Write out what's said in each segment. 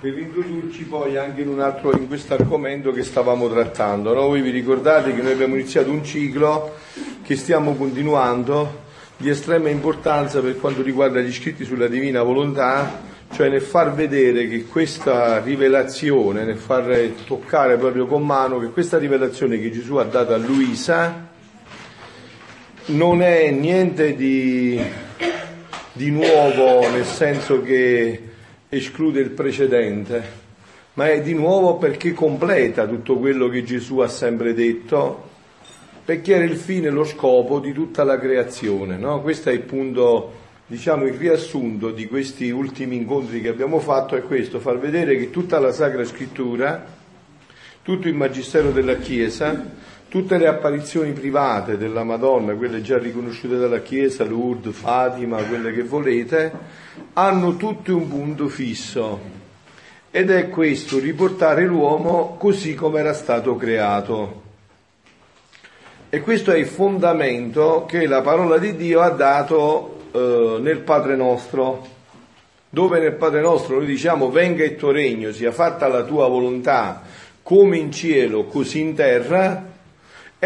Per introdurci poi anche in, altro, in questo argomento che stavamo trattando, no? voi vi ricordate che noi abbiamo iniziato un ciclo che stiamo continuando di estrema importanza per quanto riguarda gli scritti sulla divina volontà, cioè nel far vedere che questa rivelazione, nel far toccare proprio con mano che questa rivelazione che Gesù ha dato a Luisa non è niente di di nuovo nel senso che esclude il precedente, ma è di nuovo perché completa tutto quello che Gesù ha sempre detto, perché era il fine, lo scopo di tutta la creazione. No? Questo è il punto, diciamo, il riassunto di questi ultimi incontri che abbiamo fatto, è questo, far vedere che tutta la Sacra Scrittura, tutto il Magistero della Chiesa, Tutte le apparizioni private della Madonna, quelle già riconosciute dalla Chiesa, Lourdes, Fatima, quelle che volete, hanno tutte un punto fisso ed è questo, riportare l'uomo così come era stato creato. E questo è il fondamento che la parola di Dio ha dato eh, nel Padre nostro, dove nel Padre nostro noi diciamo venga il tuo regno, sia fatta la tua volontà come in cielo, così in terra,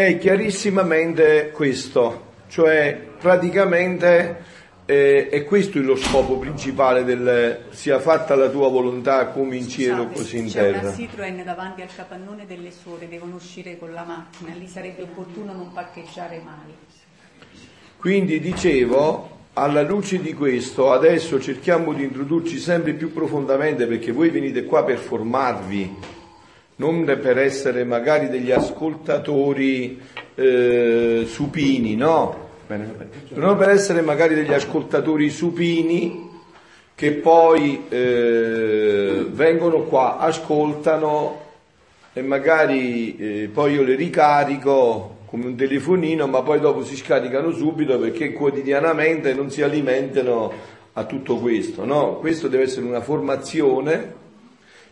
è chiarissimamente questo, cioè praticamente eh, è questo lo scopo principale del sia fatta la tua volontà come in cielo Scusate, così in c'è terra. una Citroen davanti al capannone delle suore, devono uscire con la macchina, lì sarebbe opportuno non parcheggiare mai. Quindi dicevo, alla luce di questo, adesso cerchiamo di introdurci sempre più profondamente perché voi venite qua per formarvi non per essere magari degli ascoltatori eh, supini, no? Non per essere magari degli ascoltatori supini che poi eh, vengono qua, ascoltano e magari eh, poi io le ricarico come un telefonino, ma poi dopo si scaricano subito perché quotidianamente non si alimentano a tutto questo, no? Questo deve essere una formazione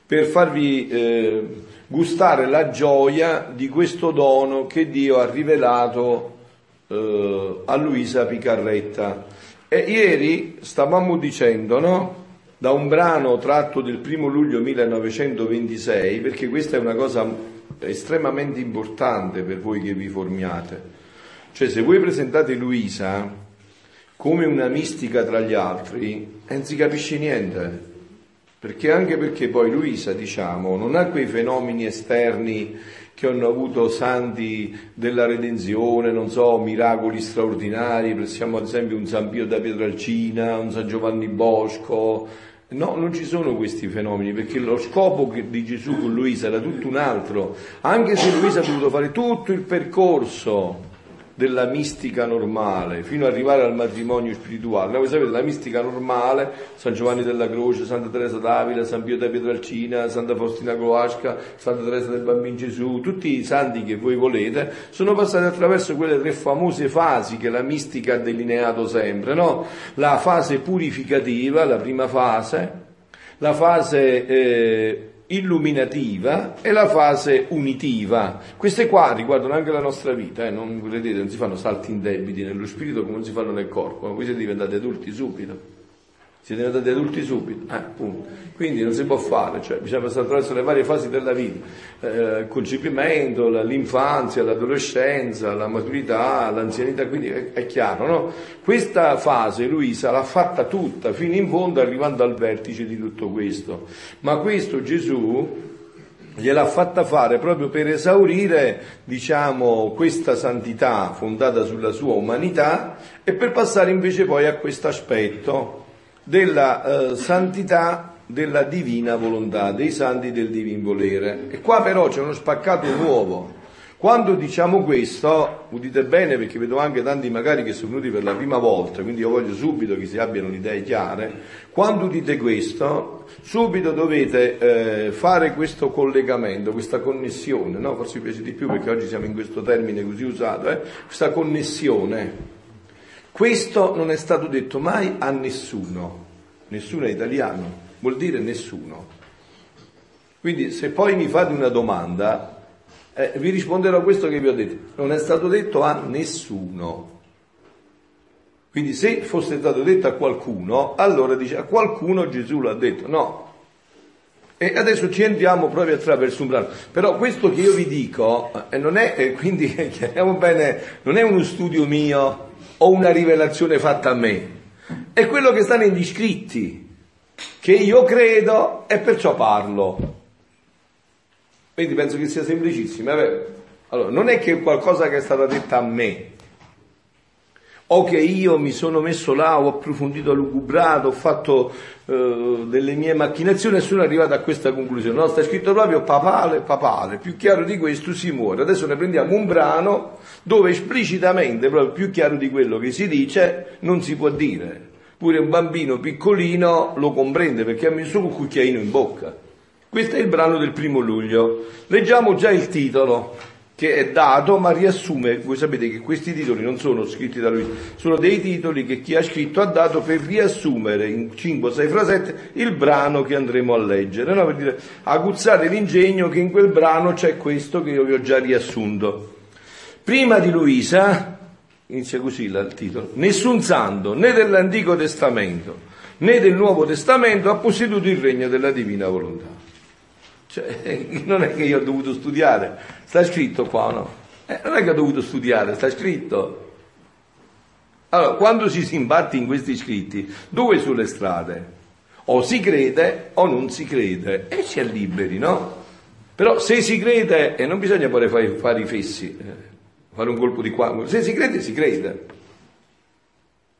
per farvi eh, gustare la gioia di questo dono che Dio ha rivelato eh, a Luisa Picarretta. E ieri stavamo dicendo, no? Da un brano tratto del primo luglio 1926, perché questa è una cosa estremamente importante per voi che vi formiate. Cioè, se voi presentate Luisa come una mistica tra gli altri, non si capisce niente perché anche perché poi Luisa, diciamo, non ha quei fenomeni esterni che hanno avuto santi della redenzione, non so, miracoli straordinari, pensiamo ad esempio un San Pio da Pietralcina, un San Giovanni Bosco, No, non ci sono questi fenomeni perché lo scopo di Gesù con Luisa era tutto un altro, anche se Luisa ha dovuto fare tutto il percorso della mistica normale, fino ad arrivare al matrimonio spirituale. No, voi sapete, la mistica normale, San Giovanni della Croce, Santa Teresa d'Avila, San Pio da Pietralcina, Santa Faustina Coasca, Santa Teresa del Bambino Gesù, tutti i santi che voi volete, sono passati attraverso quelle tre famose fasi che la mistica ha delineato sempre, no? La fase purificativa, la prima fase, la fase eh, illuminativa e la fase unitiva. Queste qua riguardano anche la nostra vita, eh? non credete, non si fanno salti indebiti nello spirito come si fanno nel corpo, ma voi siete diventati adulti subito. Siete diventati adulti subito, eh, quindi non si può fare, cioè bisogna passare attraverso le varie fasi della vita, eh, il concepimento, l'infanzia, l'adolescenza, la maturità, l'anzianità, quindi è, è chiaro, no? Questa fase Luisa l'ha fatta tutta, fino in fondo, arrivando al vertice di tutto questo. Ma questo Gesù gliel'ha fatta fare proprio per esaurire, diciamo, questa santità fondata sulla sua umanità e per passare invece poi a questo aspetto della eh, santità della divina volontà, dei santi del divin volere. E qua però c'è uno spaccato nuovo. Quando diciamo questo, udite bene perché vedo anche tanti magari che sono venuti per la prima volta, quindi io voglio subito che si abbiano le idee chiare, quando udite questo, subito dovete eh, fare questo collegamento, questa connessione, no? forse mi piace di più perché oggi siamo in questo termine così usato, eh? questa connessione questo non è stato detto mai a nessuno, nessuno è italiano, vuol dire nessuno. Quindi se poi mi fate una domanda, eh, vi risponderò a questo che vi ho detto, non è stato detto a nessuno. Quindi se fosse stato detto a qualcuno, allora dice a qualcuno Gesù l'ha detto, no. E adesso ci entriamo proprio attraverso un brano. Però questo che io vi dico, eh, non è, eh, quindi chiariamo bene, non è uno studio mio o una rivelazione fatta a me, è quello che sta negli scritti, che io credo e perciò parlo. Quindi penso che sia semplicissimo. Allora, non è che qualcosa che è stata detta a me, o che io mi sono messo là, ho approfondito, ho lugubrato, ho fatto eh, delle mie macchinazioni e sono arrivato a questa conclusione. No, sta scritto proprio papale, papale, più chiaro di questo si muore. Adesso ne prendiamo un brano dove esplicitamente, proprio più chiaro di quello che si dice, non si può dire. Pure un bambino piccolino lo comprende perché ha messo un cucchiaino in bocca. Questo è il brano del primo luglio. Leggiamo già il titolo che è dato ma riassume, voi sapete che questi titoli non sono scritti da lui, sono dei titoli che chi ha scritto ha dato per riassumere in 5, 6 frasette il brano che andremo a leggere, no? per dire aguzzate l'ingegno che in quel brano c'è questo che io vi ho già riassunto. Prima di Luisa, inizia così il titolo, nessun santo né dell'Antico Testamento né del Nuovo Testamento ha posseduto il regno della divina volontà. Cioè, non è che io ho dovuto studiare, sta scritto qua, no? Eh, non è che ho dovuto studiare, sta scritto. Allora, quando ci si imbatte in questi scritti, dove sono le strade? O si crede o non si crede, e si è liberi, no? Però se si crede, e non bisogna poi fare, fare i fessi, eh, fare un colpo di qua, se si crede, si crede.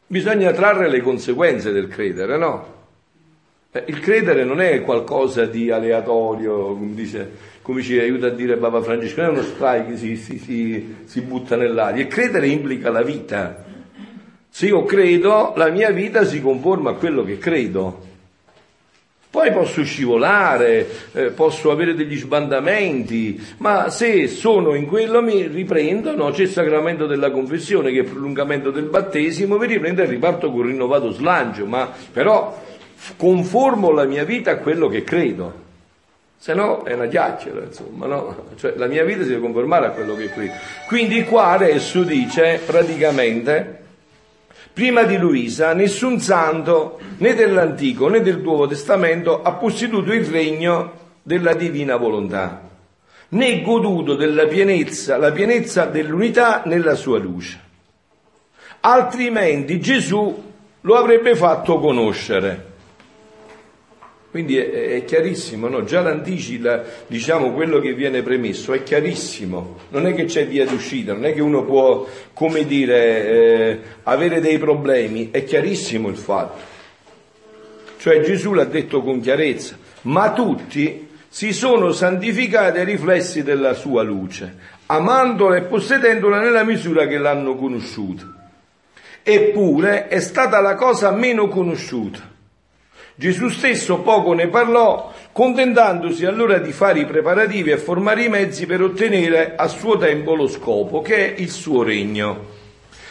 Bisogna trarre le conseguenze del credere, no? Eh, il credere non è qualcosa di aleatorio, come, dice, come ci aiuta a dire Papa Francesco, non è uno strike si, si, si, si butta nell'aria. Il credere implica la vita. Se io credo, la mia vita si conforma a quello che credo. Poi posso scivolare, eh, posso avere degli sbandamenti, ma se sono in quello mi riprendo, no? c'è il sacramento della confessione che è il prolungamento del battesimo, mi riprendo e riparto con rinnovato slancio, ma però conformo la mia vita a quello che credo. Se no è una chiacchiera, insomma, no? Cioè la mia vita si deve conformare a quello che credo. Quindi qua adesso dice praticamente, prima di Luisa, nessun santo né dell'Antico né del Nuovo Testamento ha posseduto il regno della divina volontà, né goduto della pienezza, la pienezza dell'unità nella sua luce. Altrimenti Gesù lo avrebbe fatto conoscere quindi è, è chiarissimo, no? già l'anticipo, diciamo quello che viene premesso, è chiarissimo, non è che c'è via d'uscita, non è che uno può, come dire, eh, avere dei problemi, è chiarissimo il fatto. Cioè Gesù l'ha detto con chiarezza, ma tutti si sono santificati ai riflessi della sua luce, amandola e possedendola nella misura che l'hanno conosciuta. Eppure è stata la cosa meno conosciuta Gesù stesso poco ne parlò, contentandosi allora di fare i preparativi e formare i mezzi per ottenere a suo tempo lo scopo, che è il suo regno.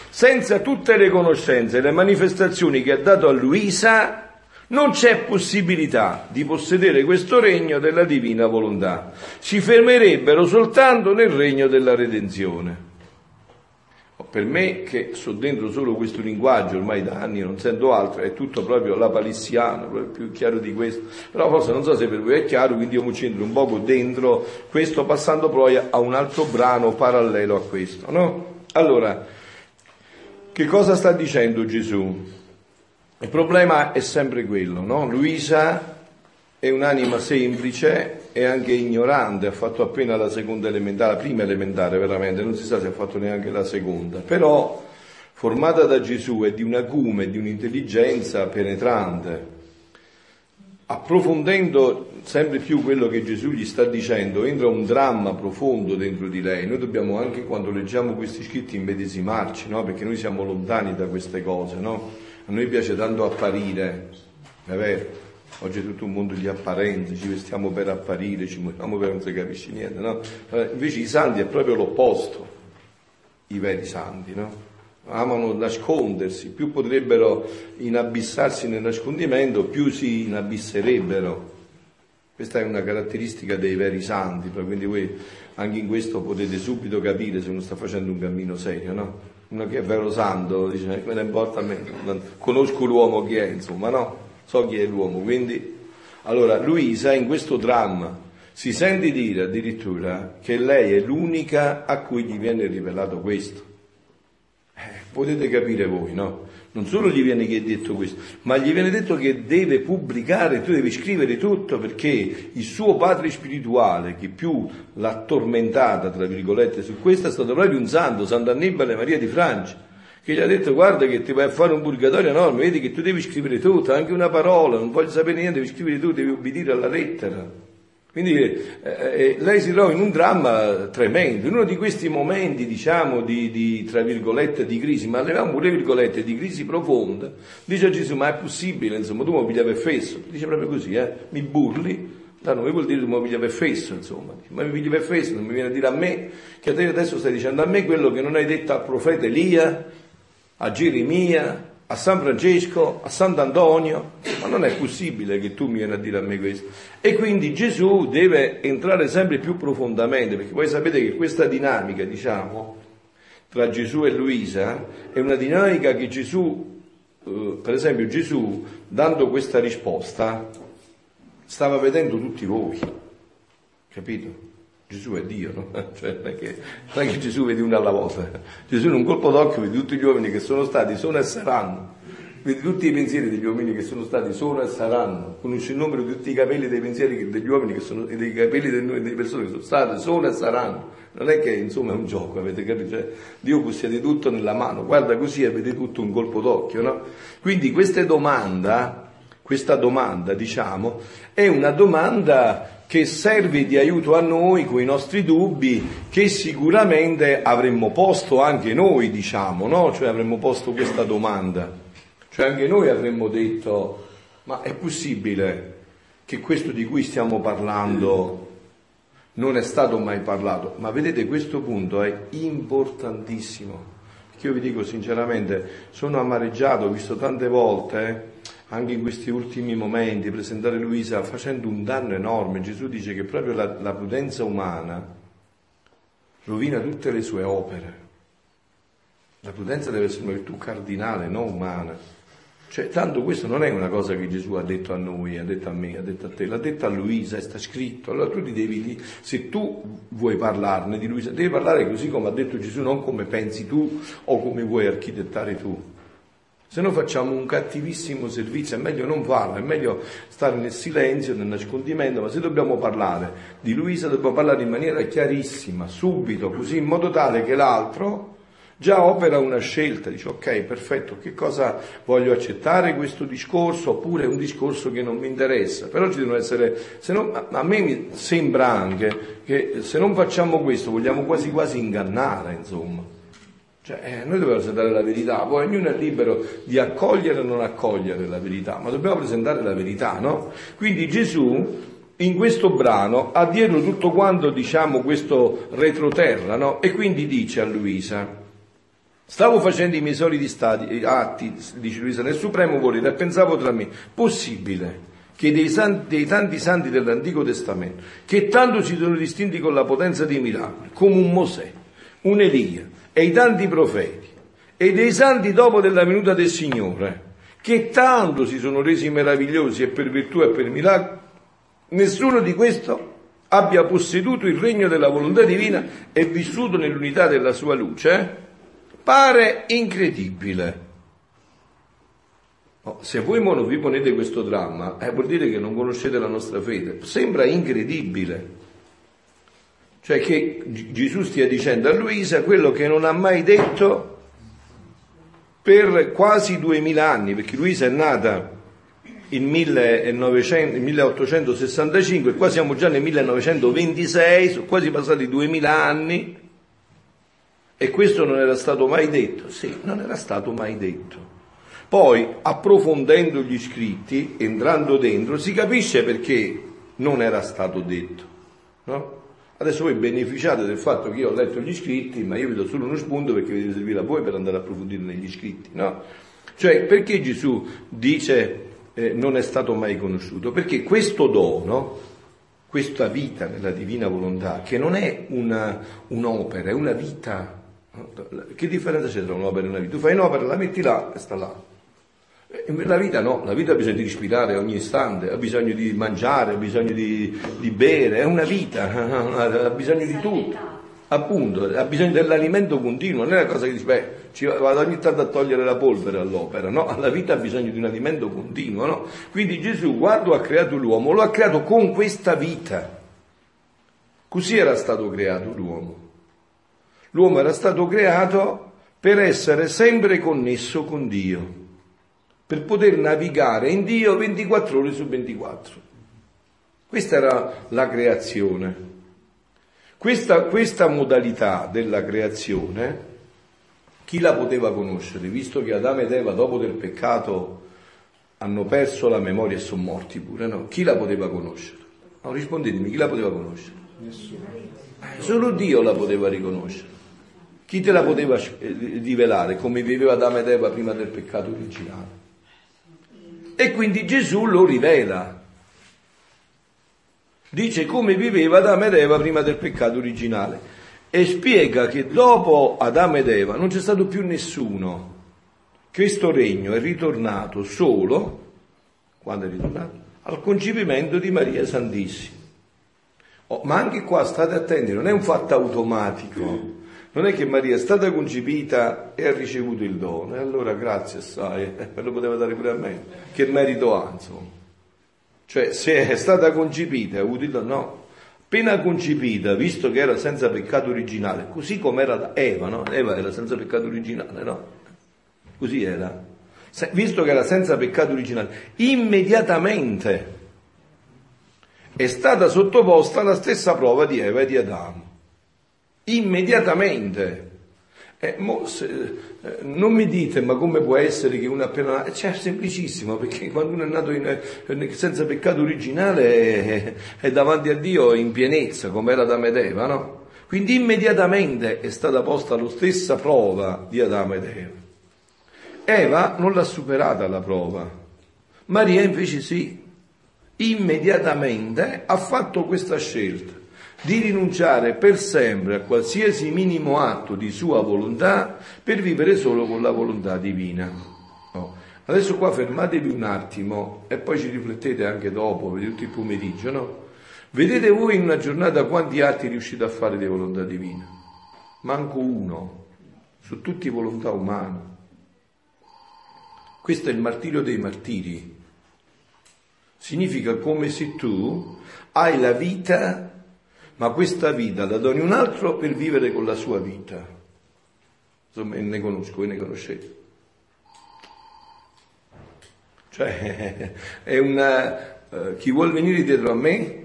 Senza tutte le conoscenze e le manifestazioni che ha dato a Luisa, non c'è possibilità di possedere questo regno della divina volontà. Si fermerebbero soltanto nel regno della redenzione per me che so dentro solo questo linguaggio ormai da anni, non sento altro, è tutto proprio la palissiano, proprio più chiaro di questo, però forse non so se per voi è chiaro, quindi io mi centro un poco dentro questo passando poi a un altro brano parallelo a questo, no? Allora, che cosa sta dicendo Gesù? Il problema è sempre quello, no? Luisa è un'anima semplice e anche ignorante, ha fatto appena la seconda elementare, la prima elementare veramente, non si sa se ha fatto neanche la seconda, però formata da Gesù è di un acume, di un'intelligenza penetrante. Approfondendo sempre più quello che Gesù gli sta dicendo, entra un dramma profondo dentro di lei. Noi dobbiamo anche quando leggiamo questi scritti immedesimarci, no? perché noi siamo lontani da queste cose. No? A noi piace tanto apparire, è vero? Oggi è tutto un mondo di apparenze, ci vestiamo per apparire, ci muoviamo per non si capisce niente, no? Eh, invece i santi è proprio l'opposto, i veri santi, no? Amano nascondersi, più potrebbero inabissarsi nel nascondimento, più si inabisserebbero. Questa è una caratteristica dei veri santi, quindi voi anche in questo potete subito capire se uno sta facendo un cammino serio, no? uno che è vero santo, dice, me ne importa a me, conosco l'uomo chi è, insomma, no? So chi è l'uomo, quindi... Allora, Luisa in questo dramma si sente dire addirittura che lei è l'unica a cui gli viene rivelato questo. Eh, potete capire voi, no? Non solo gli viene detto questo, ma gli viene detto che deve pubblicare, tu devi scrivere tutto perché il suo padre spirituale, che più l'ha tormentata, tra virgolette, su questo è stato proprio un santo, Sant'Annibale Maria di Francia, che gli ha detto guarda che ti vai a fare un purgatorio enorme, vedi che tu devi scrivere tutto, anche una parola, non voglio sapere niente, devi scrivere tutto, devi obbedire alla lettera. Quindi eh, eh, lei si trova in un dramma tremendo, in uno di questi momenti, diciamo, di, di, tra virgolette, di crisi, ma leviamo pure virgolette, di crisi profonda, dice a Gesù, ma è possibile, insomma, tu mi pigliavi fesso, dice proprio così, eh, mi burli, da noi vuol dire tu mi pigliavi fesso, insomma, ma mi pigliavi fesso, non mi viene a dire a me, che adesso stai dicendo a me quello che non hai detto al profeta Elia, a Geremia, a San Francesco, a Sant'Antonio, ma non è possibile che tu mi vieni a dire a me questo. E quindi Gesù deve entrare sempre più profondamente, perché voi sapete che questa dinamica, diciamo, tra Gesù e Luisa è una dinamica che Gesù, eh, per esempio Gesù, dando questa risposta, stava vedendo tutti voi, capito? Gesù è Dio, no? Cioè, non, è che, non è che Gesù vede uno alla volta. Gesù in un colpo d'occhio vede tutti gli uomini che sono stati, sono e saranno. Vede tutti i pensieri degli uomini che sono stati, sono e saranno. Conosce il numero di tutti i capelli dei pensieri degli uomini che sono, e dei capelli delle persone che sono state, sono e saranno. Non è che insomma è un gioco, avete capito? Cioè, Dio possiede tutto nella mano, guarda così e vede tutto un colpo d'occhio, no? Quindi questa domanda, questa domanda, diciamo, è una domanda che serve di aiuto a noi con i nostri dubbi che sicuramente avremmo posto anche noi, diciamo, no? Cioè avremmo posto questa domanda. Cioè anche noi avremmo detto, ma è possibile che questo di cui stiamo parlando non è stato mai parlato? Ma vedete, questo punto è importantissimo. Perché io vi dico sinceramente, sono amareggiato, ho visto tante volte... Eh, anche in questi ultimi momenti, presentare Luisa facendo un danno enorme. Gesù dice che proprio la, la prudenza umana rovina tutte le sue opere. La prudenza deve essere una virtù cardinale, non umana. Cioè, tanto questo non è una cosa che Gesù ha detto a noi, ha detto a me, ha detto a te, l'ha detto a Luisa sta scritto. Allora tu ti devi, se tu vuoi parlarne di Luisa, devi parlare così come ha detto Gesù, non come pensi tu o come vuoi architettare tu. Se no facciamo un cattivissimo servizio, è meglio non farlo, è meglio stare nel silenzio, nel nascondimento, ma se dobbiamo parlare di Luisa dobbiamo parlare in maniera chiarissima, subito, così in modo tale che l'altro già opera una scelta, dice ok, perfetto, che cosa voglio accettare questo discorso oppure è un discorso che non mi interessa. Però ci devono essere, se no, a me sembra anche che se non facciamo questo vogliamo quasi quasi ingannare, insomma. Cioè, eh, noi dobbiamo presentare la verità, poi ognuno è libero di accogliere o non accogliere la verità, ma dobbiamo presentare la verità, no? Quindi Gesù in questo brano ha dietro tutto quanto, diciamo, questo retroterra, no? E quindi dice a Luisa, stavo facendo i miei soliti stati, atti, dice Luisa, nel supremo volere e pensavo tra me, possibile che dei, santi, dei tanti santi dell'Antico Testamento, che tanto si sono distinti con la potenza dei miracoli, come un Mosè, un Elia, e i tanti profeti e dei santi dopo della venuta del Signore, che tanto si sono resi meravigliosi e per virtù e per miracoli, nessuno di questo abbia posseduto il regno della volontà divina e vissuto nell'unità della sua luce, pare incredibile. Oh, se voi non vi ponete questo dramma, eh, vuol dire che non conoscete la nostra fede. Sembra incredibile. Cioè che Gesù stia dicendo a Luisa quello che non ha mai detto per quasi duemila anni, perché Luisa è nata nel 1865 e qua siamo già nel 1926, sono quasi passati duemila anni e questo non era stato mai detto. Sì, non era stato mai detto. Poi, approfondendo gli scritti, entrando dentro, si capisce perché non era stato detto. No? Adesso voi beneficiate del fatto che io ho letto gli scritti, ma io vi do solo uno spunto perché vi deve servire a voi per andare a approfondire negli scritti, no? Cioè, perché Gesù dice eh, non è stato mai conosciuto? Perché questo dono, questa vita nella divina volontà, che non è una, un'opera, è una vita, Che differenza c'è tra un'opera e una vita? Tu fai un'opera, la metti là e sta là. La vita no, la vita ha bisogno di respirare ogni istante, ha bisogno di mangiare, ha bisogno di, di bere, è una vita, ha bisogno di tutto. Appunto, ha bisogno dell'alimento continuo, non è una cosa che dice, beh, ci vado ogni tanto a togliere la polvere all'opera, no? La vita ha bisogno di un alimento continuo, no? Quindi Gesù, quando ha creato l'uomo, lo ha creato con questa vita. Così era stato creato l'uomo. L'uomo era stato creato per essere sempre connesso con Dio, per poter navigare in Dio 24 ore su 24. Questa era la creazione. Questa, questa modalità della creazione, chi la poteva conoscere? Visto che Adamo ed Eva dopo del peccato hanno perso la memoria e sono morti pure, no? Chi la poteva conoscere? No, rispondetemi, chi la poteva conoscere? Nessuno. Solo Dio la poteva riconoscere. Chi te la poteva rivelare come viveva Adamo ed Eva prima del peccato originale? E quindi Gesù lo rivela. Dice come viveva Adamo ed Eva prima del peccato originale e spiega che dopo Adamo ed Eva non c'è stato più nessuno. Questo regno è ritornato solo, quando è ritornato? Al concepimento di Maria Santissima. Oh, ma anche qua state attenti, non è un fatto automatico. Non è che Maria è stata concepita e ha ricevuto il dono, e allora grazie, sai, lo poteva dare pure a me. Che merito ha, insomma. Cioè, se è stata concepita e ha avuto il dono, no. Appena concepita, visto che era senza peccato originale, così come era Eva, no? Eva era senza peccato originale, no? Così era. Visto che era senza peccato originale, immediatamente è stata sottoposta alla stessa prova di Eva e di Adamo. Immediatamente. Eh, mo, se, eh, non mi dite, ma come può essere che uno appena nato? Cioè, è semplicissimo, perché quando uno è nato in, eh, senza peccato originale è, è, davanti a Dio in pienezza, come era Adamo ed Eva, no? Quindi immediatamente è stata posta la stessa prova di Adamo ed Eva. Eva non l'ha superata la prova, Maria invece sì immediatamente ha fatto questa scelta di rinunciare per sempre a qualsiasi minimo atto di sua volontà per vivere solo con la volontà divina. Oh. Adesso qua fermatevi un attimo e poi ci riflettete anche dopo, vedete tutto il pomeriggio, no? Vedete voi in una giornata quanti atti riuscite a fare di volontà divina? Manco uno, su tutti volontà umane. Questo è il martirio dei martiri. Significa come se tu hai la vita, ma questa vita la doni un altro per vivere con la sua vita. Insomma, ne conosco, voi ne conoscete. Cioè, è una... Uh, chi vuol venire dietro a me?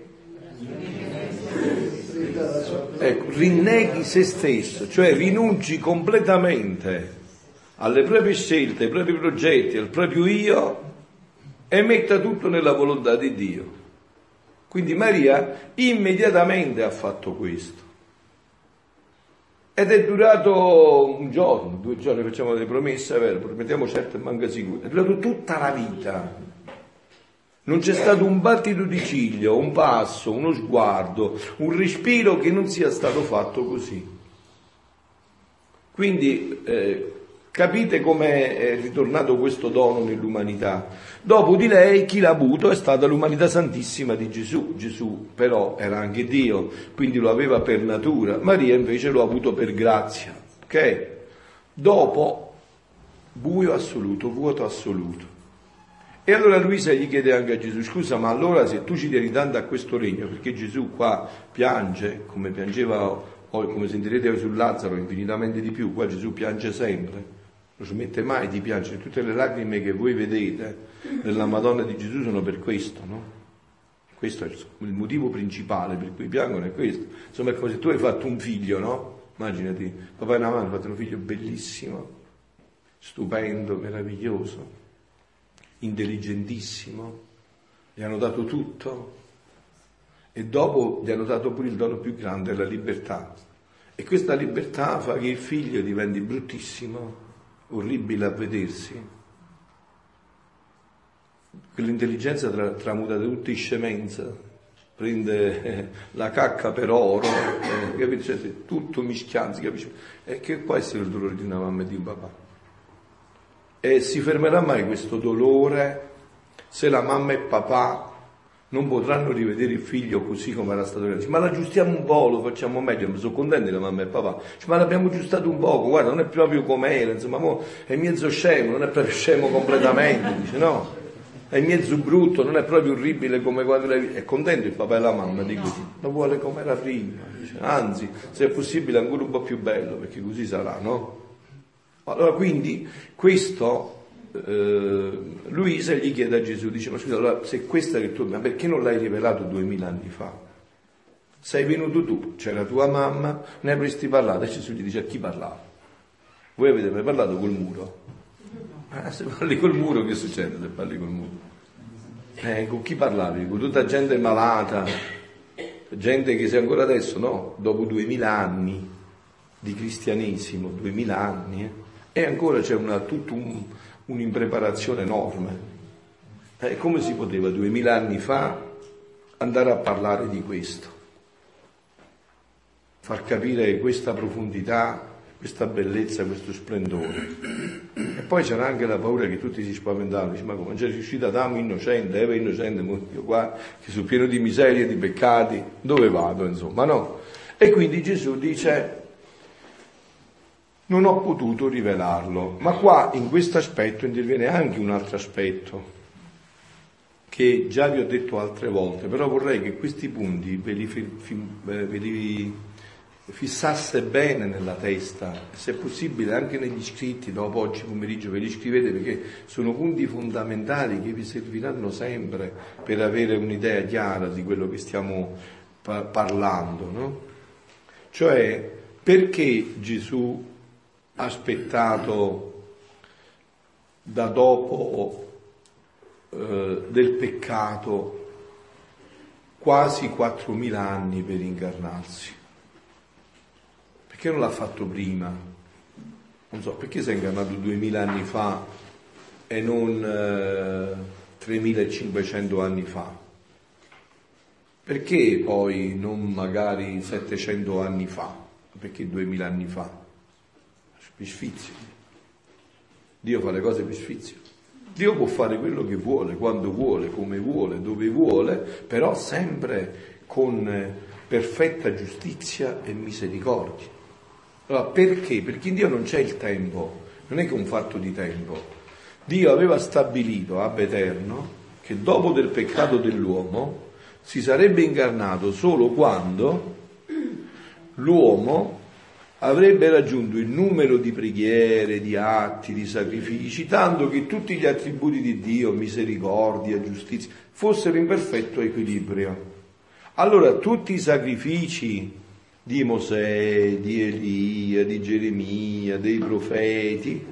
Ecco, rinneghi se stesso, cioè rinunci completamente alle proprie scelte, ai propri progetti, al proprio io e metta tutto nella volontà di Dio. Quindi Maria immediatamente ha fatto questo. Ed è durato un giorno, due giorni, facciamo delle promesse, vero, promettiamo certo e manca sicuro. È durato tutta la vita. Non c'è stato un battito di ciglio, un passo, uno sguardo, un respiro che non sia stato fatto così. Quindi eh, Capite come è ritornato questo dono nell'umanità? Dopo di lei chi l'ha avuto è stata l'umanità santissima di Gesù. Gesù però era anche Dio, quindi lo aveva per natura. Maria invece lo ha avuto per grazia. Ok? Dopo, buio assoluto, vuoto assoluto. E allora Luisa gli chiede anche a Gesù, scusa, ma allora se tu ci tieni tanto a questo regno, perché Gesù qua piange, come piangeva, come sentirete su Lazzaro, infinitamente di più, qua Gesù piange sempre non smette mai di piangere. Tutte le lacrime che voi vedete nella Madonna di Gesù sono per questo, no? Questo è il, motivo principale per cui piangono, è questo. Insomma, è come se tu hai fatto un figlio, no? Immaginati, papà e mamma hanno fatto un figlio bellissimo, stupendo, meraviglioso, intelligentissimo, gli hanno dato tutto e dopo gli hanno dato pure il dono più grande, la libertà. E questa libertà fa che il figlio diventi bruttissimo, orribile a vedersi. Quell'intelligenza tra, tramuta tutti in scemenza, prende eh, la cacca per oro, eh? Cioè, tutto mischianzi, capisci? E che può essere il dolore di una mamma e di un papà? E si fermerà mai questo dolore se la mamma e papà non potranno rivedere il figlio così come era stato Dice, ma l'aggiustiamo un po', lo facciamo meglio, mi sono contenti la mamma e il papà, Dice, ma l'abbiamo aggiustato un poco, guarda, non è proprio com'era, insomma, è mezzo scemo, non è proprio scemo completamente, dice no, è mezzo brutto, non è proprio orribile come quando l'hai È contento il papà e la mamma di così, lo vuole come era prima, dice, anzi, se è possibile ancora un po' più bello, perché così sarà, no? Allora quindi questo eh, Luisa gli chiede a Gesù, dice ma scusa, allora se questa che tu, ma perché non l'hai rivelato duemila anni fa? Sei venuto tu, c'era tua mamma, ne avresti parlato e Gesù gli dice a chi parlava? Voi avete mai parlato col muro? Ah, se parli col muro che succede se parli col muro? Eh, con chi parlavi? Con tutta gente malata, gente che se ancora adesso, no? Dopo duemila anni di cristianesimo, duemila anni, eh? e ancora c'è una, tutto un, un'impreparazione enorme. E come si poteva duemila anni fa andare a parlare di questo? Far capire questa profondità, questa bellezza, questo splendore. E poi c'era anche la paura che tutti si spaventavano, dice, ma come c'è riuscito Adamo innocente, Eva innocente, io qua che sono pieno di miserie, di peccati, dove vado insomma, no? E quindi Gesù dice, non ho potuto rivelarlo. Ma qua in questo aspetto interviene anche un altro aspetto che già vi ho detto altre volte, però vorrei che questi punti ve li, fi, ve li fissasse bene nella testa, se possibile anche negli scritti, dopo oggi pomeriggio ve li scrivete perché sono punti fondamentali che vi serviranno sempre per avere un'idea chiara di quello che stiamo pa- parlando. No? Cioè, perché Gesù aspettato da dopo eh, del peccato quasi 4.000 anni per incarnarsi. Perché non l'ha fatto prima? Non so, perché si è incarnato 2.000 anni fa e non eh, 3.500 anni fa? Perché poi non magari 700 anni fa? Perché 2.000 anni fa? Per sfizio. Dio fa le cose per sfizio. Dio può fare quello che vuole, quando vuole, come vuole, dove vuole, però sempre con perfetta giustizia e misericordia. Allora, perché? Perché in Dio non c'è il tempo, non è che un fatto di tempo. Dio aveva stabilito ab eterno che dopo del peccato dell'uomo si sarebbe incarnato solo quando l'uomo avrebbe raggiunto il numero di preghiere, di atti, di sacrifici, tanto che tutti gli attributi di Dio, misericordia, giustizia, fossero in perfetto equilibrio. Allora tutti i sacrifici di Mosè, di Elia, di Geremia, dei profeti,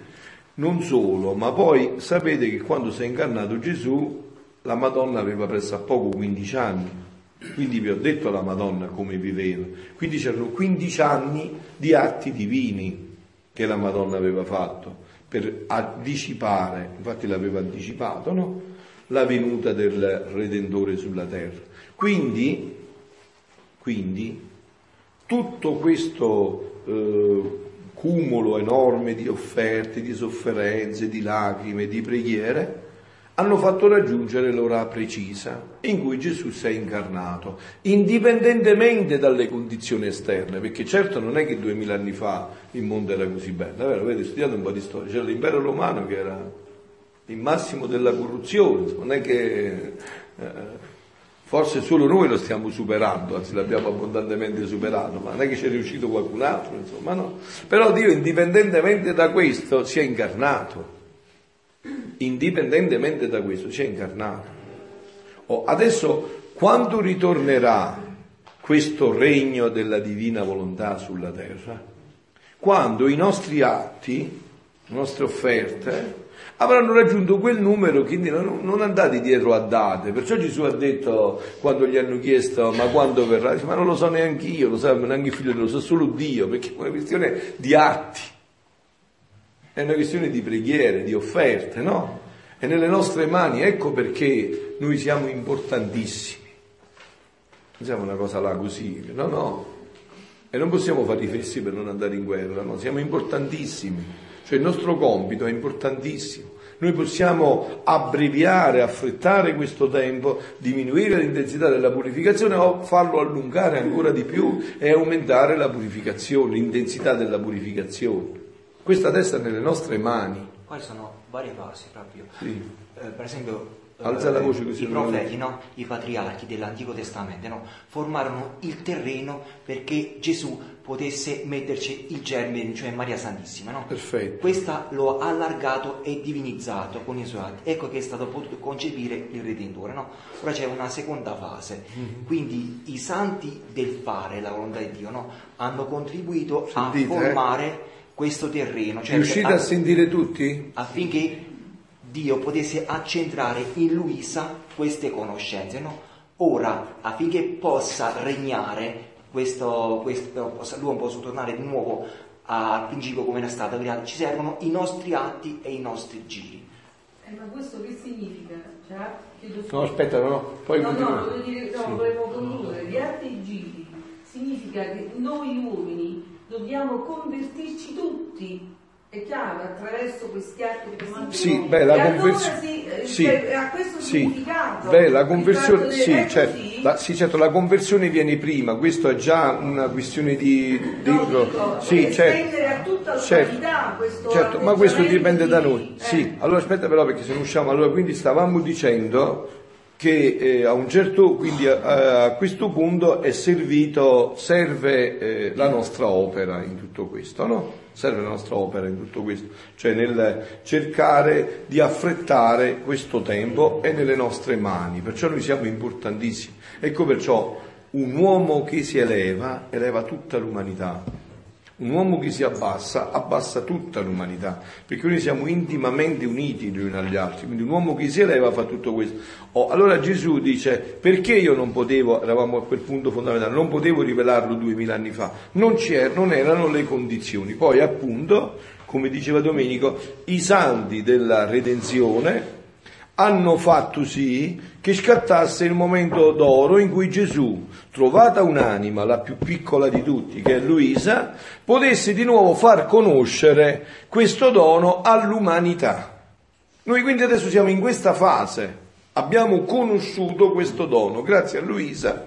non solo, ma poi sapete che quando si è incarnato Gesù, la Madonna aveva presso a poco 15 anni quindi vi ho detto la Madonna come viveva. Quindi c'erano 15 anni di atti divini che la Madonna aveva fatto per anticipare, infatti l'aveva anticipato, no? la venuta del Redentore sulla terra. Quindi, quindi tutto questo eh, cumulo enorme di offerte, di sofferenze, di lacrime, di preghiere, hanno fatto raggiungere l'ora precisa in cui Gesù si è incarnato, indipendentemente dalle condizioni esterne, perché certo non è che duemila anni fa il mondo era così bello, vero? avete studiato un po' di storia, c'era l'impero romano che era il massimo della corruzione, non è che eh, forse solo noi lo stiamo superando, anzi l'abbiamo abbondantemente superato, ma non è che c'è riuscito qualcun altro, insomma no. Però Dio indipendentemente da questo si è incarnato indipendentemente da questo, si è incarnato. Oh, adesso, quando ritornerà questo regno della divina volontà sulla terra? Quando i nostri atti, le nostre offerte, avranno raggiunto quel numero, quindi non, non andate dietro a date. Perciò Gesù ha detto, quando gli hanno chiesto, ma quando verrà? Dice, ma non lo so neanche io, lo sa neanche il figlio, lo sa solo Dio, perché è una questione di atti. È una questione di preghiere, di offerte, no? È nelle nostre mani, ecco perché noi siamo importantissimi. Non siamo una cosa là così, no, no. E non possiamo fare i fessi per non andare in guerra, no, siamo importantissimi. Cioè il nostro compito è importantissimo. Noi possiamo abbreviare, affrettare questo tempo, diminuire l'intensità della purificazione o farlo allungare ancora di più e aumentare la purificazione, l'intensità della purificazione. Questa adesso è nelle nostre mani. Poi sono varie fasi proprio. Sì. Eh, per esempio, Alza la voce così i profeti, no? i patriarchi dell'Antico Testamento, no? formarono il terreno perché Gesù potesse metterci il germe, cioè Maria Santissima. No? Perfetto. Questa lo ha allargato e divinizzato con i suoi atti. Ecco che è stato potuto concepire il Redentore. No? Ora c'è una seconda fase. Mhm. Quindi i santi del fare la volontà di Dio no? hanno contribuito Sentite, a eh? Questo terreno. Cioè Riuscite a- a sentire tutti? affinché Dio potesse accentrare in Luisa queste conoscenze. no? Ora, affinché possa regnare, questo, questo, l'uomo possa tornare di nuovo al principio come era stato creato, ci servono i nostri atti e i nostri giri. Eh, ma questo che significa? Cioè, No, aspetta, no, poi no, continua. no, voglio dire, no, Sì. volevo concludere. Gli atti e giri significa che noi uomini dobbiamo convertirci tutti. È chiaro, attraverso questi atti che Sì, beh, la conversione. sì, eh, cioè, ha questo sì. significato. Beh, la conversione, sì, certo, la, sì, certo, la conversione viene prima, questo è già una questione di. di- No, dico, sì, estendere certo. a tutta Certo, l'umanità questo certo, ma questo dipende da di- noi. eh. Sì, allora aspetta però perché se ne usciamo, allora quindi stavamo dicendo che eh, a un certo, quindi a, a questo punto è servito, serve eh, la nostra opera in tutto questo, no? Serve la nostra opera in tutto questo, cioè nel cercare di affrettare questo tempo è nelle nostre mani, perciò noi siamo importantissimi. Ecco perciò un uomo che si eleva, eleva tutta l'umanità. Un uomo che si abbassa, abbassa tutta l'umanità, perché noi siamo intimamente uniti gli uni agli altri, quindi un uomo che si eleva fa tutto questo. Oh, allora Gesù dice, perché io non potevo, eravamo a quel punto fondamentale, non potevo rivelarlo duemila anni fa, non, non erano le condizioni. Poi appunto, come diceva Domenico, i santi della redenzione hanno fatto sì che scattasse il momento d'oro in cui Gesù, trovata un'anima, la più piccola di tutti, che è Luisa, potesse di nuovo far conoscere questo dono all'umanità. Noi quindi adesso siamo in questa fase, abbiamo conosciuto questo dono, grazie a Luisa.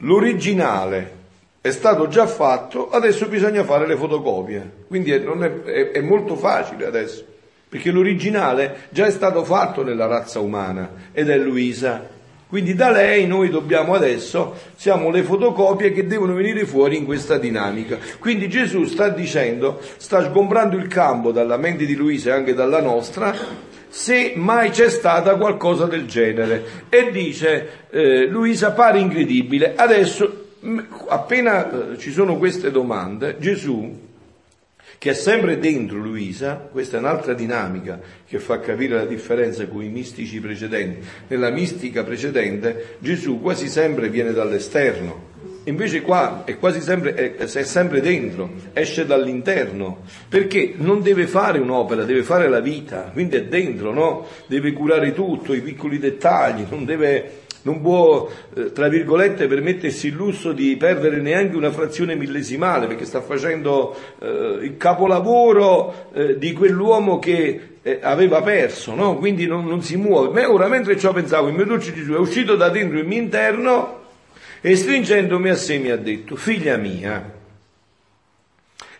L'originale è stato già fatto, adesso bisogna fare le fotocopie, quindi è, è- è molto facile adesso, perché l'originale già è stato fatto nella razza umana ed è Luisa. Quindi da lei noi dobbiamo adesso, siamo le fotocopie che devono venire fuori in questa dinamica. Quindi Gesù sta dicendo, sta sgombrando il campo dalla mente di Luisa e anche dalla nostra, se mai c'è stata qualcosa del genere. E dice, eh, Luisa pare incredibile, adesso appena eh, ci sono queste domande, Gesù che è sempre dentro Luisa, questa è un'altra dinamica che fa capire la differenza con i mistici precedenti. Nella mistica precedente Gesù quasi sempre viene dall'esterno, invece qua è quasi sempre, è, è sempre dentro, esce dall'interno, perché non deve fare un'opera, deve fare la vita, quindi è dentro, no? Deve curare tutto, i piccoli dettagli, non deve non può, eh, tra virgolette, permettersi il lusso di perdere neanche una frazione millesimale, perché sta facendo eh, il capolavoro eh, di quell'uomo che eh, aveva perso, no? quindi non, non si muove. Ma ora, mentre ciò pensavo, il mio dolce Gesù è uscito da dentro il mio interno e stringendomi a sé mi ha detto, figlia mia,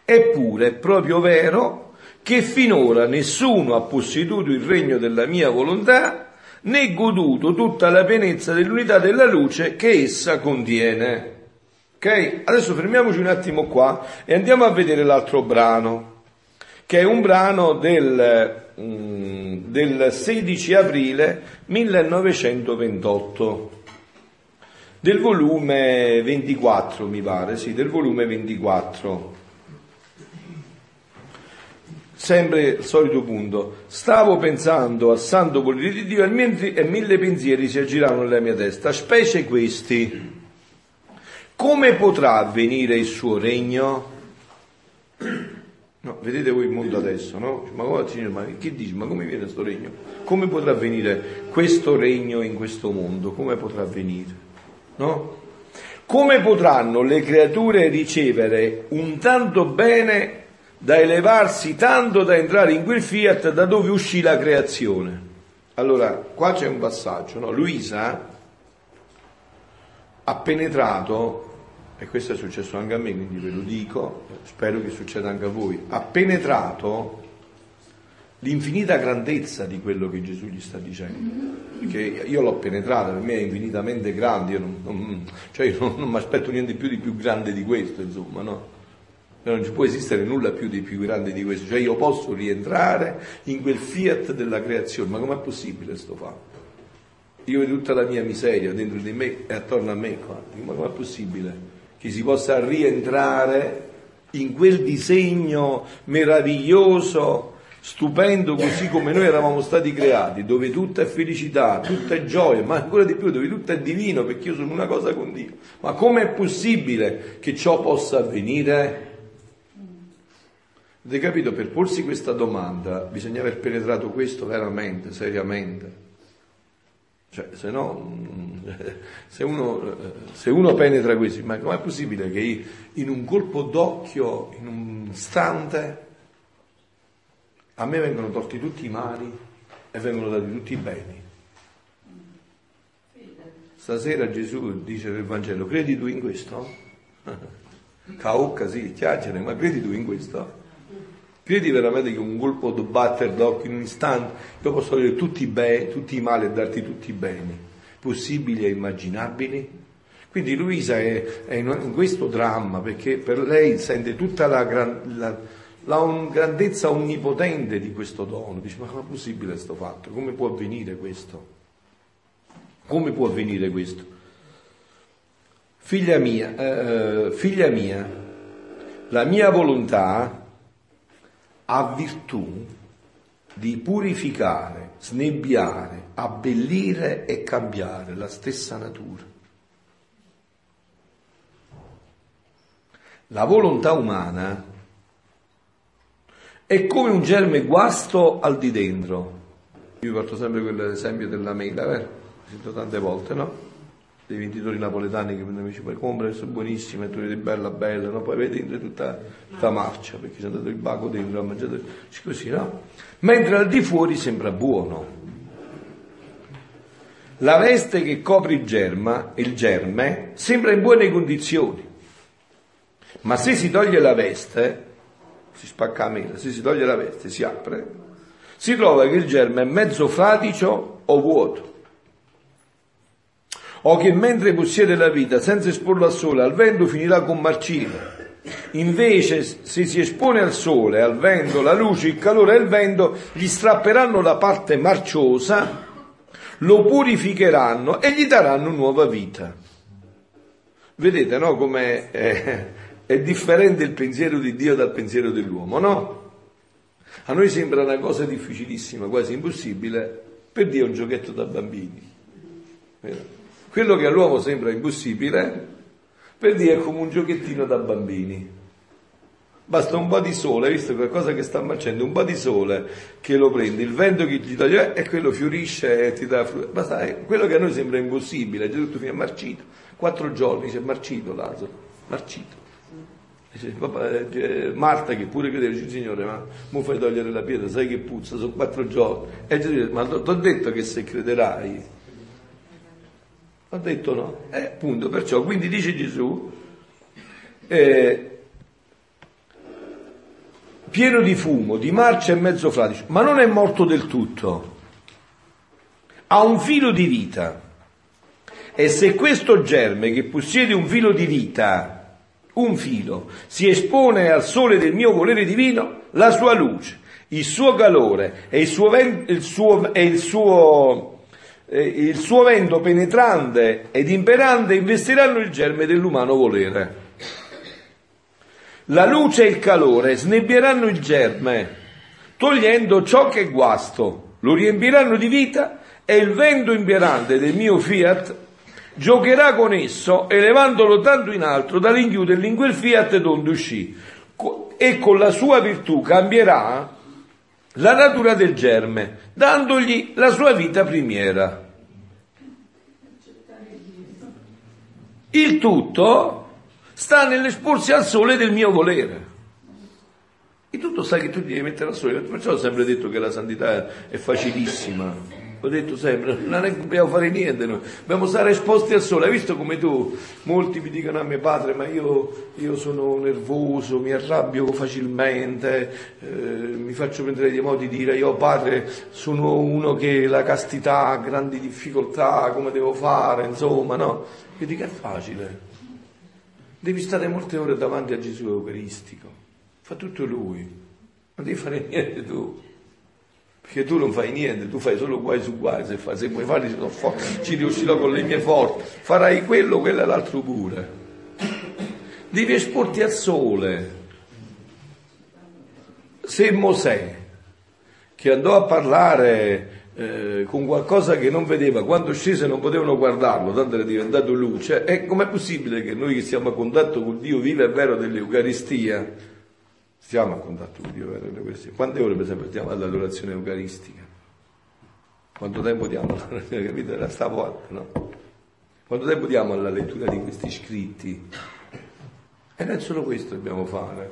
eppure è proprio vero che finora nessuno ha posseduto il regno della mia volontà né goduto tutta la pienezza dell'unità della luce che essa contiene. Ok? Adesso fermiamoci un attimo qua e andiamo a vedere l'altro brano, che è un brano del, mm, del 16 aprile 1928, del volume 24 mi pare, sì, del volume 24. Sempre il solito punto. Stavo pensando al santo volere di Dio e mille, pensieri si aggiravano nella mia testa, specie questi. Come potrà avvenire il suo regno? No, vedete voi il mondo adesso, no? Ma, come, ma che dici? Ma come viene questo regno? Come potrà avvenire questo regno in questo mondo? Come potrà avvenire? No? come potranno le creature ricevere un tanto bene da elevarsi tanto da entrare in quel fiat da dove uscì la creazione? Allora, qua c'è un passaggio, no? Luisa ha penetrato, e questo è successo anche a me, quindi ve lo dico, spero che succeda anche a voi, ha penetrato l'infinita grandezza di quello che Gesù gli sta dicendo. Perché io l'ho penetrata, per me è infinitamente grande, io non, non, cioè io non, non mi aspetto niente più di più grande di questo, insomma, no? Non ci può esistere nulla più di più grande di questo, cioè io posso rientrare in quel fiat della creazione, ma com'è possibile questo fatto? Io vedo tutta la mia miseria dentro di me e attorno a me, ma com'è possibile che si possa rientrare in quel disegno meraviglioso stupendo così come noi eravamo stati creati, dove tutta è felicità, tutta è gioia, ma ancora di più dove tutto è divino, perché io sono una cosa con Dio. Ma com'è possibile che ciò possa avvenire? Avete capito? Per porsi questa domanda bisogna aver penetrato questo veramente, seriamente. Cioè, se no, se uno, se uno penetra questo, ma com'è possibile che in un colpo d'occhio, in un istante, a me vengono tolti tutti i mali e vengono dati tutti i beni. Stasera Gesù dice nel Vangelo, credi tu in questo? Caucca sì, chiacchiere, ma credi tu in questo? Credi veramente che un colpo di batter d'occhio in un istante io posso togliere tutti i, beni, tutti i mali e darti tutti i beni, possibili e immaginabili? Quindi Luisa è, è in questo dramma perché per lei sente tutta la, la la grandezza onnipotente di questo dono. Dice, ma come è possibile questo fatto? Come può avvenire questo? Come può avvenire questo? Figlia mia, eh, figlia mia, la mia volontà ha virtù di purificare, snebbiare, abbellire e cambiare la stessa natura. La volontà umana è come un germe guasto al di dentro. Io porto sempre quell'esempio della mela, eh? Ho sentito tante volte, no? Dei venditori napoletani che mi dicono, poi compra, sono buonissime, tu vedi bella bella, no? Poi vedi dentro tutta, tutta marcia, perché c'è andato il baco dentro, ha mangiato così, no? Mentre al di fuori sembra buono. La veste che copre il, germa, il germe sembra in buone condizioni, ma se si toglie la veste si spacca la mela, se si toglie la veste, si apre, si trova che il germe è mezzo fradicio o vuoto. O che mentre possiede la vita senza esporlo al sole, al vento finirà con marcire. Invece, se si espone al sole, al vento, la luce, il calore e il vento gli strapperanno la parte marciosa, lo purificheranno e gli daranno nuova vita. Vedete, no? Come eh, è differente il pensiero di Dio dal pensiero dell'uomo, no? A noi sembra una cosa difficilissima, quasi impossibile, per Dio è un giochetto da bambini. Quello che all'uomo sembra impossibile, per Dio è come un giochettino da bambini. Basta un po' di sole, visto qualcosa che sta marcendo, un po' di sole che lo prende, il vento che gli toglie e quello fiorisce e ti dà frutta. Basta, è quello che a noi sembra impossibile, già tutto fino a marcito. Quattro giorni è marcito Lazzaro, marcito. Eh, Marta che pure credeva, dice Signore ma mi fai togliere la pietra, sai che puzza, sono quattro giorni. E Gesù dice, ma ti ho detto che se crederai. Ha detto no. E eh, appunto, perciò, quindi dice Gesù, eh, pieno di fumo, di marcia e mezzo fradicio, ma non è morto del tutto. Ha un filo di vita. E se questo germe che possiede un filo di vita un filo, si espone al sole del mio volere divino, la sua luce, il suo calore e il suo, vento, il suo, e il suo, il suo vento penetrante ed imperante investiranno il germe dell'umano volere. La luce e il calore snebbieranno il germe, togliendo ciò che è guasto, lo riempiranno di vita e il vento imperante del mio fiat giocherà con esso elevandolo tanto in alto da rinchiuderlo in quel fiat donde uscì e con la sua virtù cambierà la natura del germe, dandogli la sua vita primiera. Il tutto sta nell'esporsi al sole del mio volere. Il tutto sta che tu ti devi mettere al sole, perciò ho sempre detto che la santità è facilissima. Ho detto sempre, non dobbiamo fare niente, noi. dobbiamo stare esposti al sole. Hai visto come tu, molti mi dicono a mio padre, ma io, io sono nervoso, mi arrabbio facilmente, eh, mi faccio prendere dei modi di dire, io padre sono uno che la castità ha grandi difficoltà, come devo fare, insomma, no? Io dico è facile, devi stare molte ore davanti a Gesù Eucaristico, fa tutto lui, non devi fare niente tu. Perché tu non fai niente, tu fai solo guai su guai, se, fai, se vuoi fare ci riuscirò con le mie forze, farai quello, quello e l'altro pure. Devi esporti al sole. Se Mosè, che andò a parlare eh, con qualcosa che non vedeva, quando scese non potevano guardarlo, tanto era diventato luce, e com'è possibile che noi che siamo a contatto con Dio vivo e vero dell'Eucaristia, Stiamo a contatto con Dio vero queste. Quante ore per esempio stiamo all'adorazione eucaristica? Quanto tempo diamo capito? Era stavo alto, no? Quanto tempo diamo alla lettura di questi scritti? E non è solo questo dobbiamo fare.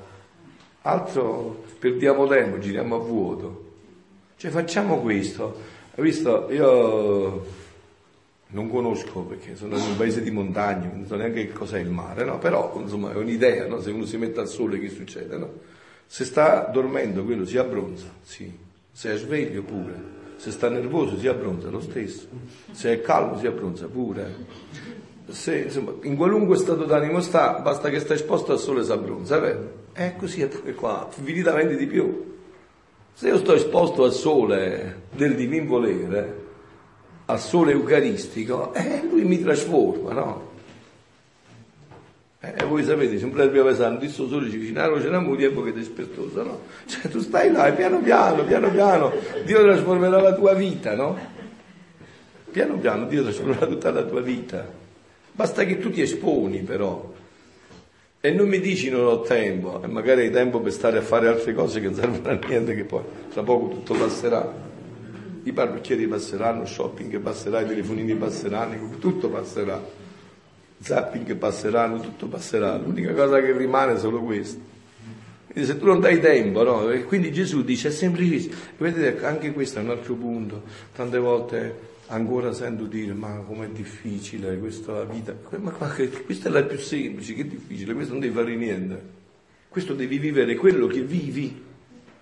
Altro perdiamo tempo, giriamo a vuoto. Cioè facciamo questo. Hai visto? Io non conosco perché sono in un paese di montagna, non so neanche che cos'è il mare, no? Però insomma è un'idea, no? Se uno si mette al sole che succede, no? Se sta dormendo quello si abbronza, sì. Se è sveglio pure. Se sta nervoso si abbronza lo stesso. Se è calmo si abbronza pure. Se, insomma, in qualunque stato d'animo sta, basta che sta esposto al sole si abbronza, vero? È così, è qua, infinitamente di più. Se io sto esposto al sole del divin volere, al sole eucaristico, eh, lui mi trasforma, no? Eh, voi sapete, se un prete pesante, questo sole ci vicinarono, c'era un tempo che è dispettoso, no? Cioè tu stai là piano piano, piano piano, Dio trasformerà la tua vita, no? Piano piano Dio trasformerà tutta la tua vita. Basta che tu ti esponi però. E non mi dici non ho tempo, e magari hai tempo per stare a fare altre cose che non servono a niente, che poi tra poco tutto passerà. I parrucchieri passeranno, shopping passerà, i telefonini passeranno, tutto passerà zapping passeranno, tutto passerà, l'unica cosa che rimane è solo questo. Quindi se tu non dai tempo, no? Quindi Gesù dice è semplicissimo. Vedete, anche questo è un altro punto. Tante volte ancora sento dire ma com'è difficile questa vita. Ma questa è la più semplice, che difficile, questo non devi fare niente. Questo devi vivere quello che vivi,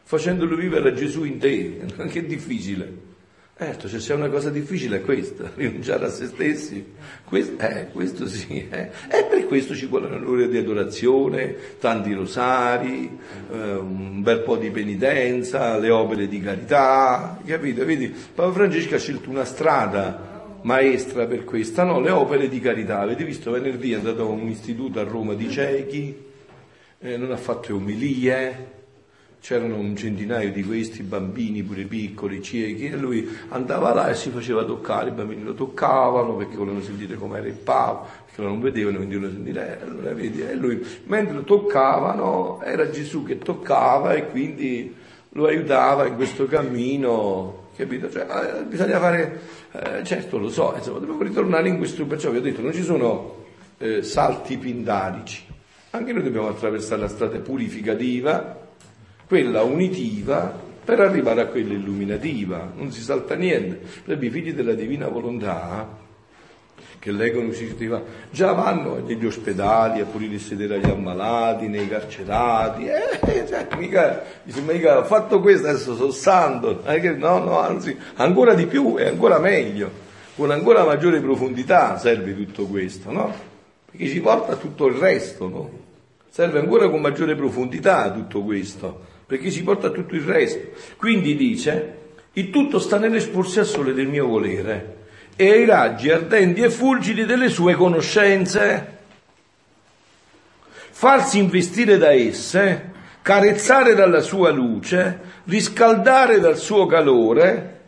facendolo vivere a Gesù in te. Che difficile. Certo, se c'è una cosa difficile è questa, rinunciare a se stessi. Questo, eh, questo sì. Eh. E per questo ci vuole un'ora di adorazione, tanti rosari, eh, un bel po' di penitenza, le opere di carità, capito? Vedi, Papa Francesco ha scelto una strada maestra per questa, no? Le opere di carità. Avete visto venerdì è andato a un istituto a Roma di ciechi, eh, non ha fatto omilie c'erano un centinaio di questi bambini pure piccoli, ciechi, e lui andava là e si faceva toccare, i bambini lo toccavano perché volevano sentire com'era il Papa, perché non vedevano, quindi volevano sentire, eh, allora vedi, e lui mentre lo toccavano era Gesù che toccava e quindi lo aiutava in questo cammino, capito? Cioè, eh, bisogna fare, eh, certo lo so, insomma, dobbiamo ritornare in questo, perciò vi ho detto, non ci sono eh, salti pindarici, anche noi dobbiamo attraversare la strada purificativa, quella unitiva per arrivare a quella illuminativa, non si salta niente. Per i figli della divina volontà, che leggono diceva, già vanno negli ospedali a pulire il sedere agli ammalati, nei carcerati, eh, cioè, mica, mica ho fatto questo, adesso sono santo, no, no, anzi, ancora di più e ancora meglio, con ancora maggiore profondità serve tutto questo, no? Perché ci porta tutto il resto, no? Serve ancora con maggiore profondità tutto questo perché si porta tutto il resto. Quindi dice, il tutto sta nell'esporsi al sole del mio volere e ai raggi ardenti e fulgidi delle sue conoscenze. Farsi investire da esse, carezzare dalla sua luce, riscaldare dal suo calore,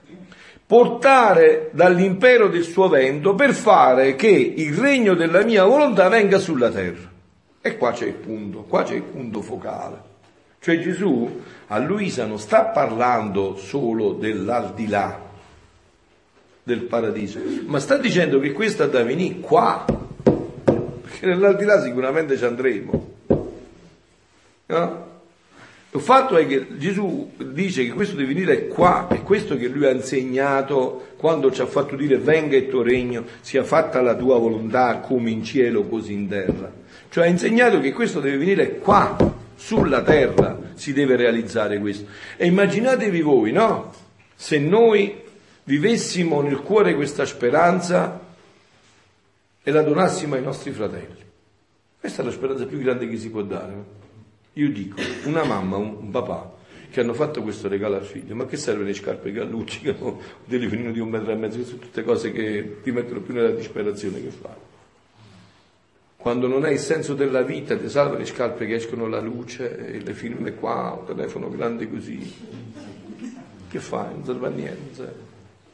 portare dall'impero del suo vento per fare che il regno della mia volontà venga sulla terra. E qua c'è il punto, qua c'è il punto focale. Cioè Gesù a Luisa non sta parlando solo dell'aldilà del paradiso, ma sta dicendo che questo da venire qua. perché nell'aldilà sicuramente ci andremo. No? Il fatto è che Gesù dice che questo deve venire qua, è questo che lui ha insegnato quando ci ha fatto dire venga il tuo regno, sia fatta la tua volontà come in cielo così in terra. Cioè ha insegnato che questo deve venire qua, sulla terra si deve realizzare questo. E immaginatevi voi, no? Se noi vivessimo nel cuore questa speranza e la donassimo ai nostri fratelli. Questa è la speranza più grande che si può dare. Io dico, una mamma, un, papà, che hanno fatto questo regalo al figlio, ma che serve le scarpe Gallucci, delle finine di un metro e mezzo, sono tutte cose che ti mettono più nella disperazione che fare. Quando non hai il senso della vita, ti salva le scarpe che escono la luce, e le filme qua, un telefono grande così. Che fai? Non serve a niente, non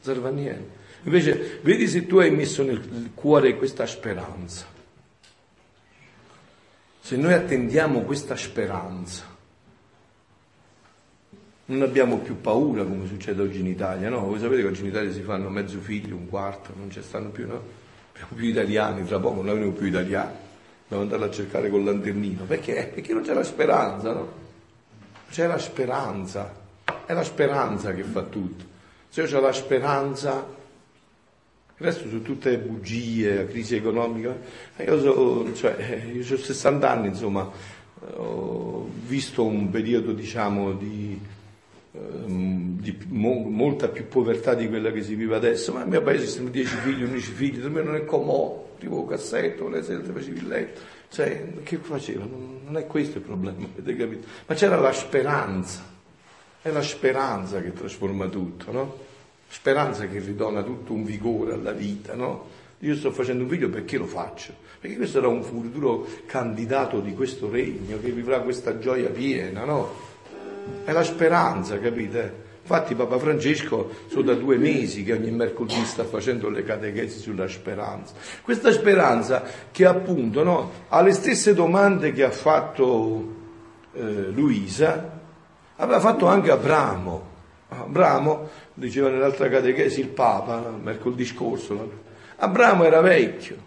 serve a niente. Invece, vedi se tu hai messo nel cuore questa speranza se noi attendiamo questa speranza, non abbiamo più paura come succede oggi in Italia, no? Voi sapete che oggi in Italia si fanno mezzo figlio, un quarto, non ci stanno più, no? Abbiamo più italiani, tra poco non avremo più italiani, dobbiamo andarla a cercare col lanternino, perché? Perché non c'è la speranza, no? C'è la speranza, è la speranza che fa tutto. Se io ho la speranza, il resto sono tutte bugie, la crisi economica. Io, so, cioè, io ho 60 anni, insomma, ho visto un periodo, diciamo, di, di mo, molta più povertà di quella che si vive adesso, ma nel mio paese sono 10 figli, 11 figli, non è comodo, tipo cassetto, le sere facevi il letto, cioè, che faceva? Non è questo il problema, avete capito? Ma c'era la speranza, è la speranza che trasforma tutto, no? speranza che ridona tutto un vigore alla vita, no? Io sto facendo un video perché lo faccio? Perché questo era un futuro candidato di questo regno che vivrà questa gioia piena, no? È la speranza, capite? Infatti Papa Francesco sono da due mesi che ogni mercoledì sta facendo le catechesi sulla speranza. Questa speranza che appunto no, ha le stesse domande che ha fatto eh, Luisa, aveva fatto anche Abramo. Abramo diceva nell'altra catechesi il Papa, mercoledì scorso, Abramo era vecchio,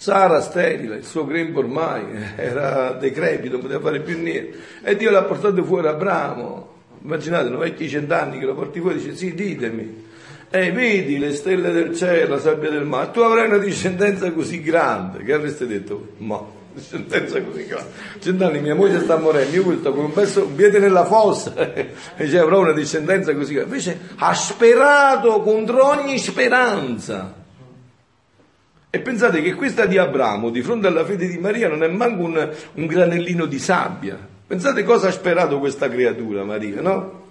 Sara sterile, il suo grembo ormai era decrepito, non poteva fare più niente. E Dio l'ha portato fuori Abramo. Immaginate, un vecchio cent'anni che lo porti fuori e dice sì, ditemi. E vedi le stelle del cielo, la sabbia del mare, tu avrai una discendenza così grande. Che avreste detto? Ma sentenza così grande. Cent'anni mia moglie sta morendo, io sto con un, pezzo, un piede nella fossa e dice avrò una discendenza così grande. Invece ha sperato contro ogni speranza. E pensate che questa di Abramo, di fronte alla fede di Maria, non è manco un, un granellino di sabbia. Pensate cosa ha sperato questa creatura, Maria, no?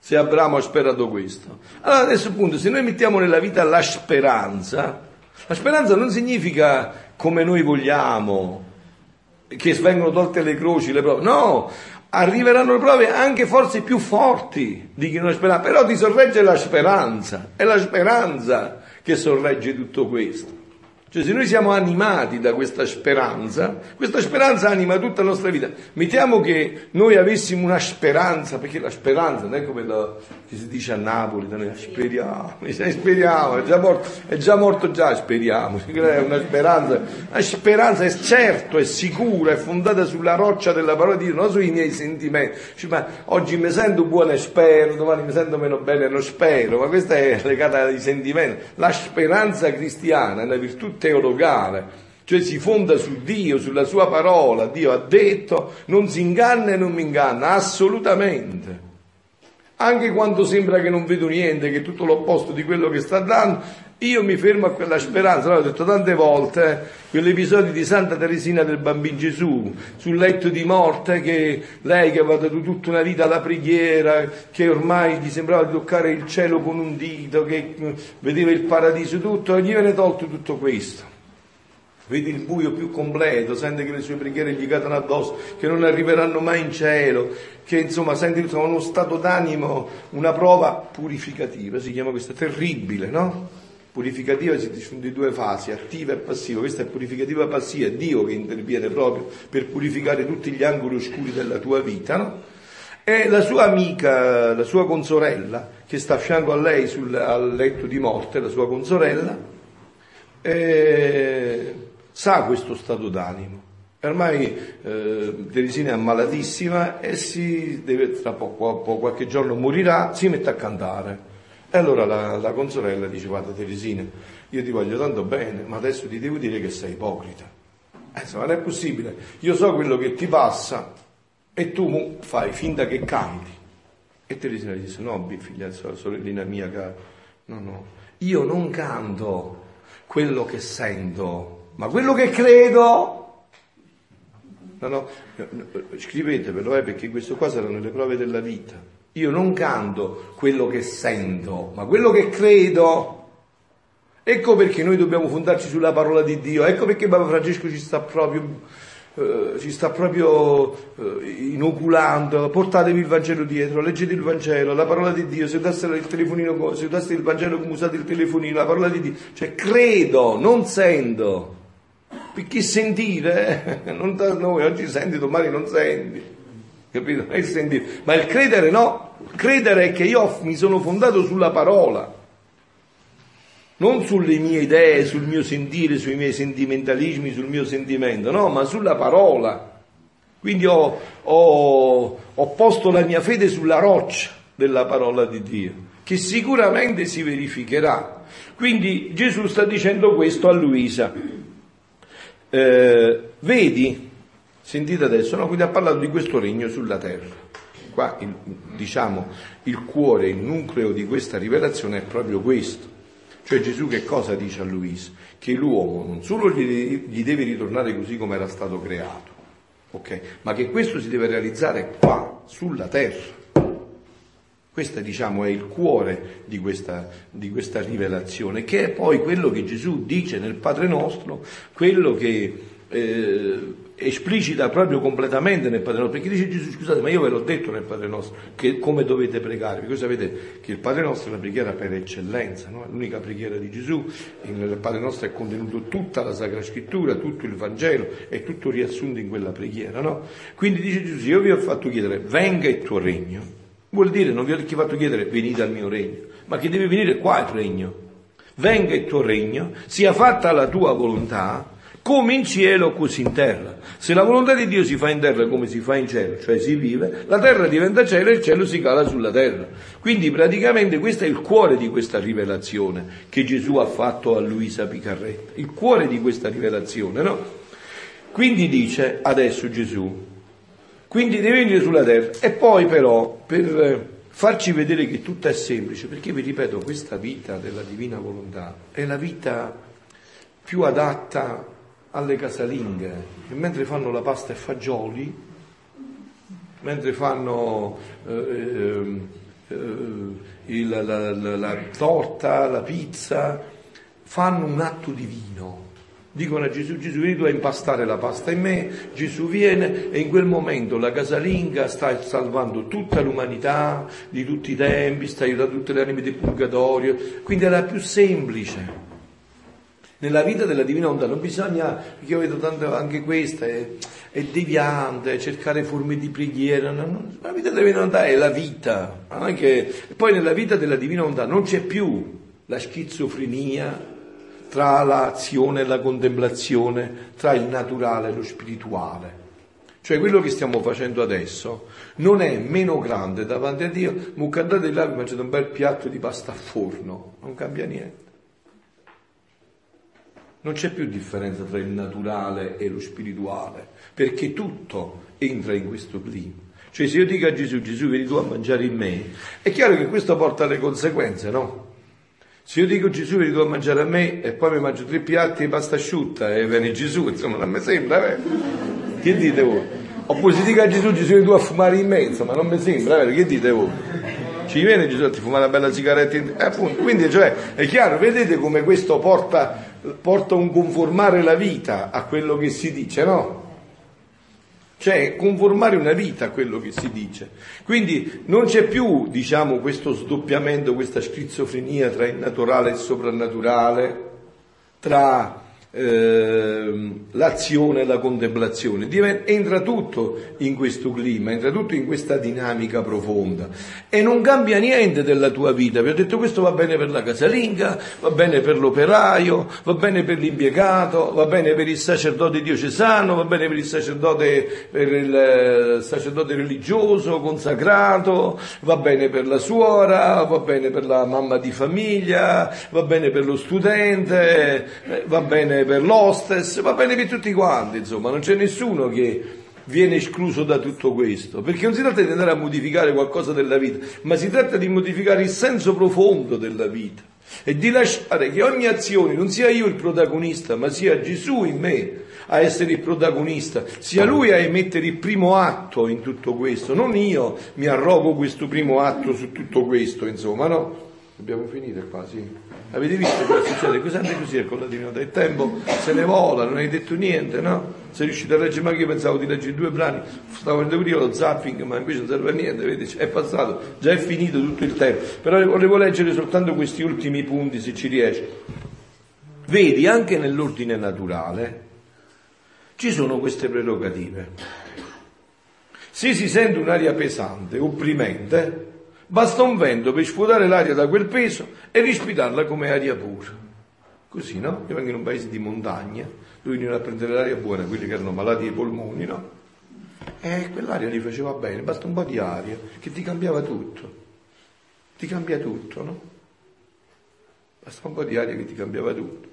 Se Abramo ha sperato questo. Allora adesso appunto, se noi mettiamo nella vita la speranza, la speranza non significa come noi vogliamo, che vengono tolte le croci, le prove. No, arriveranno le prove anche forse più forti di chi non ha speranza, però ti sorregge la speranza, è la speranza che sorregge tutto questo. Cioè se noi siamo animati da questa speranza, questa speranza anima tutta la nostra vita. Mettiamo che noi avessimo una speranza, perché la speranza non è come la, che si dice a Napoli, noi speriamo, speriamo, è già morto, è già morto già, speriamo, è una speranza, la speranza è certo, è sicura, è fondata sulla roccia della parola di Dio, non sui miei sentimenti. Cioè, ma oggi mi sento buono e spero, domani mi sento meno bene e non spero, ma questa è legata ai sentimenti. La speranza cristiana è una virtù teologale, cioè si fonda su Dio, sulla sua parola, Dio ha detto, non si inganna e non mi inganna, assolutamente. Anche quando sembra che non vedo niente, che è tutto l'opposto di quello che sta dando, io mi fermo a quella speranza, l'ho detto tante volte, quell'episodio di Santa Teresina del Bambino Gesù, sul letto di morte, che lei che aveva dato tutta una vita alla preghiera, che ormai gli sembrava di toccare il cielo con un dito, che vedeva il paradiso tutto, gli viene tolto tutto questo. Vedi il buio più completo, sente che le sue preghiere gli cadono addosso, che non arriveranno mai in cielo, che insomma sente uno stato d'animo, una prova purificativa, si chiama questa, terribile, no? Purificativa si sono di due fasi, attiva e passiva. Questa è purificativa passiva, è Dio che interviene proprio per purificare tutti gli angoli oscuri della tua vita, no? E la sua amica, la sua consorella, che sta a fianco a lei sul, al letto di morte, la sua consorella, eh, sa questo stato d'animo. Ormai eh, Teresina è ammalatissima e si deve, tra poco, poco, qualche giorno morirà, si mette a cantare. E allora la, la consorella dice, guarda Teresina, io ti voglio tanto bene, ma adesso ti devo dire che sei ipocrita. Eh, insomma, non è possibile. Io so quello che ti passa e tu fai finta che canti. E Teresina dice, no, figlia, sorellina mia cara, no, no, io non canto quello che sento, ma quello che credo. No, no, scrivetevelo eh, perché questo qua saranno le prove della vita. Io non canto quello che sento, ma quello che credo. Ecco perché noi dobbiamo fondarci sulla parola di Dio, ecco perché Papa Francesco ci sta proprio, eh, ci sta proprio eh, inoculando, portatevi il Vangelo dietro, leggete il Vangelo, la parola di Dio, se usaste il telefonino, se usaste il Vangelo come usate il telefonino, la parola di Dio, cioè credo, non sento, perché sentire, eh, non da noi, oggi senti, domani non senti, capito? È il sentire, ma il credere no, credere è che io mi sono fondato sulla parola non sulle mie idee, sul mio sentire, sui miei sentimentalismi, sul mio sentimento, no, ma sulla parola. Quindi ho, ho, ho posto la mia fede sulla roccia della parola di Dio, che sicuramente si verificherà. Quindi Gesù sta dicendo questo a Luisa. Eh, vedi, sentite adesso, no? quindi ha parlato di questo regno sulla terra. Qua il, diciamo il cuore, il nucleo di questa rivelazione è proprio questo. Cioè Gesù che cosa dice a Luisa? Che l'uomo non solo gli, gli deve ritornare così come era stato creato, ok? Ma che questo si deve realizzare qua, sulla terra. Questo diciamo è il cuore di questa, di questa, rivelazione, che è poi quello che Gesù dice nel Padre nostro, quello che eh, esplicita proprio completamente nel Padre nostro, perché dice Gesù, scusate, ma io ve l'ho detto nel Padre nostro, che come dovete perché voi sapete che il Padre nostro è la preghiera per eccellenza, no? è l'unica preghiera di Gesù, nel Padre nostro è contenuto tutta la Sacra Scrittura, tutto il Vangelo, è tutto riassunto in quella preghiera, no? Quindi dice Gesù, io vi ho fatto chiedere, venga il tuo regno, vuol dire, non vi ho fatto chiedere, venite al mio regno, ma che deve venire qua il regno, venga il tuo regno, sia fatta la tua volontà, come in cielo così in terra. Se la volontà di Dio si fa in terra come si fa in cielo, cioè si vive, la terra diventa cielo e il cielo si cala sulla terra. Quindi praticamente questo è il cuore di questa rivelazione che Gesù ha fatto a Luisa Picarretta, il cuore di questa rivelazione, no? Quindi dice adesso Gesù, quindi deve venire sulla terra e poi però per farci vedere che tutto è semplice, perché vi ripeto, questa vita della divina volontà è la vita più adatta alle casalinghe che mentre fanno la pasta e fagioli, mentre fanno eh, ehm, eh, il, la, la, la torta, la pizza, fanno un atto divino. Dicono a Gesù, Gesù vieni tu a impastare la pasta in me, Gesù viene e in quel momento la casalinga sta salvando tutta l'umanità di tutti i tempi, sta aiutando tutte le anime del purgatorio, quindi la più semplice. Nella vita della divina onda non bisogna, perché io vedo tanto anche questa, è, è deviante, è cercare forme di preghiera, non, la vita della divina onda è la vita, anche, poi nella vita della divina onda non c'è più la schizofrenia tra l'azione e la contemplazione, tra il naturale e lo spirituale. Cioè quello che stiamo facendo adesso non è meno grande davanti a Dio, ma cantate là e mangiate un bel piatto di pasta a forno, non cambia niente. Non c'è più differenza tra il naturale e lo spirituale, perché tutto entra in questo clima. Cioè se io dico a Gesù, Gesù vieni tu a mangiare in me, è chiaro che questo porta alle conseguenze, no? Se io dico Gesù vieni tu a mangiare a me e poi mi mangio tre piatti di pasta asciutta e viene Gesù, insomma non mi sembra, eh? Che dite voi? Oppure se dico a Gesù, Gesù vieni tu a fumare in me, insomma non mi sembra, eh? Che dite voi? Ci viene Gesù a ti fumare una bella sigaretta, in... eh, appunto, quindi cioè, è chiaro, vedete come questo porta porta un conformare la vita a quello che si dice, no? Cioè conformare una vita a quello che si dice. Quindi non c'è più, diciamo, questo sdoppiamento, questa schizofrenia tra il naturale e il soprannaturale, tra ehm, l'azione, la contemplazione, entra tutto in questo clima, entra tutto in questa dinamica profonda e non cambia niente della tua vita. Vi ho detto questo va bene per la casalinga, va bene per l'operaio, va bene per l'impiegato, va bene per il sacerdote diocesano, va bene per il sacerdote, per il eh, sacerdote religioso, consacrato, va bene per la suora, va bene per la mamma di famiglia, va bene per lo studente, eh, va bene per l'hostess, va bene per tutti quanti, insomma, non c'è nessuno che viene escluso da tutto questo, perché non si tratta di andare a modificare qualcosa della vita, ma si tratta di modificare il senso profondo della vita e di lasciare che ogni azione non sia io il protagonista, ma sia Gesù in me a essere il protagonista, sia lui a emettere il primo atto in tutto questo, non io mi arrogo questo primo atto su tutto questo, insomma, no? Dobbiamo finire qua, sì. Avete visto cosa succede? Cosa è così è con la divinità? Il tempo se ne vola, non hai detto niente, no? Sei riuscito a leggere, ma io pensavo di leggere due brani, stavo facendo io lo zapping, ma invece non serve a niente, vedi? È passato, già è finito tutto il tempo. Però volevo leggere soltanto questi ultimi punti, se ci riesci. Vedi, anche nell'ordine naturale ci sono queste prerogative. Se si sente un'aria pesante, opprimente, Basta un vento per svuotare l'aria da quel peso e respirarla come aria pura. Così, no? Io vengo in un paese di montagna, dove venivano a prendere l'aria buona, quelli che erano malati ai polmoni, no? E quell'aria gli faceva bene, basta un po' di aria, che ti cambiava tutto. Ti cambia tutto, no? Basta un po' di aria che ti cambiava tutto.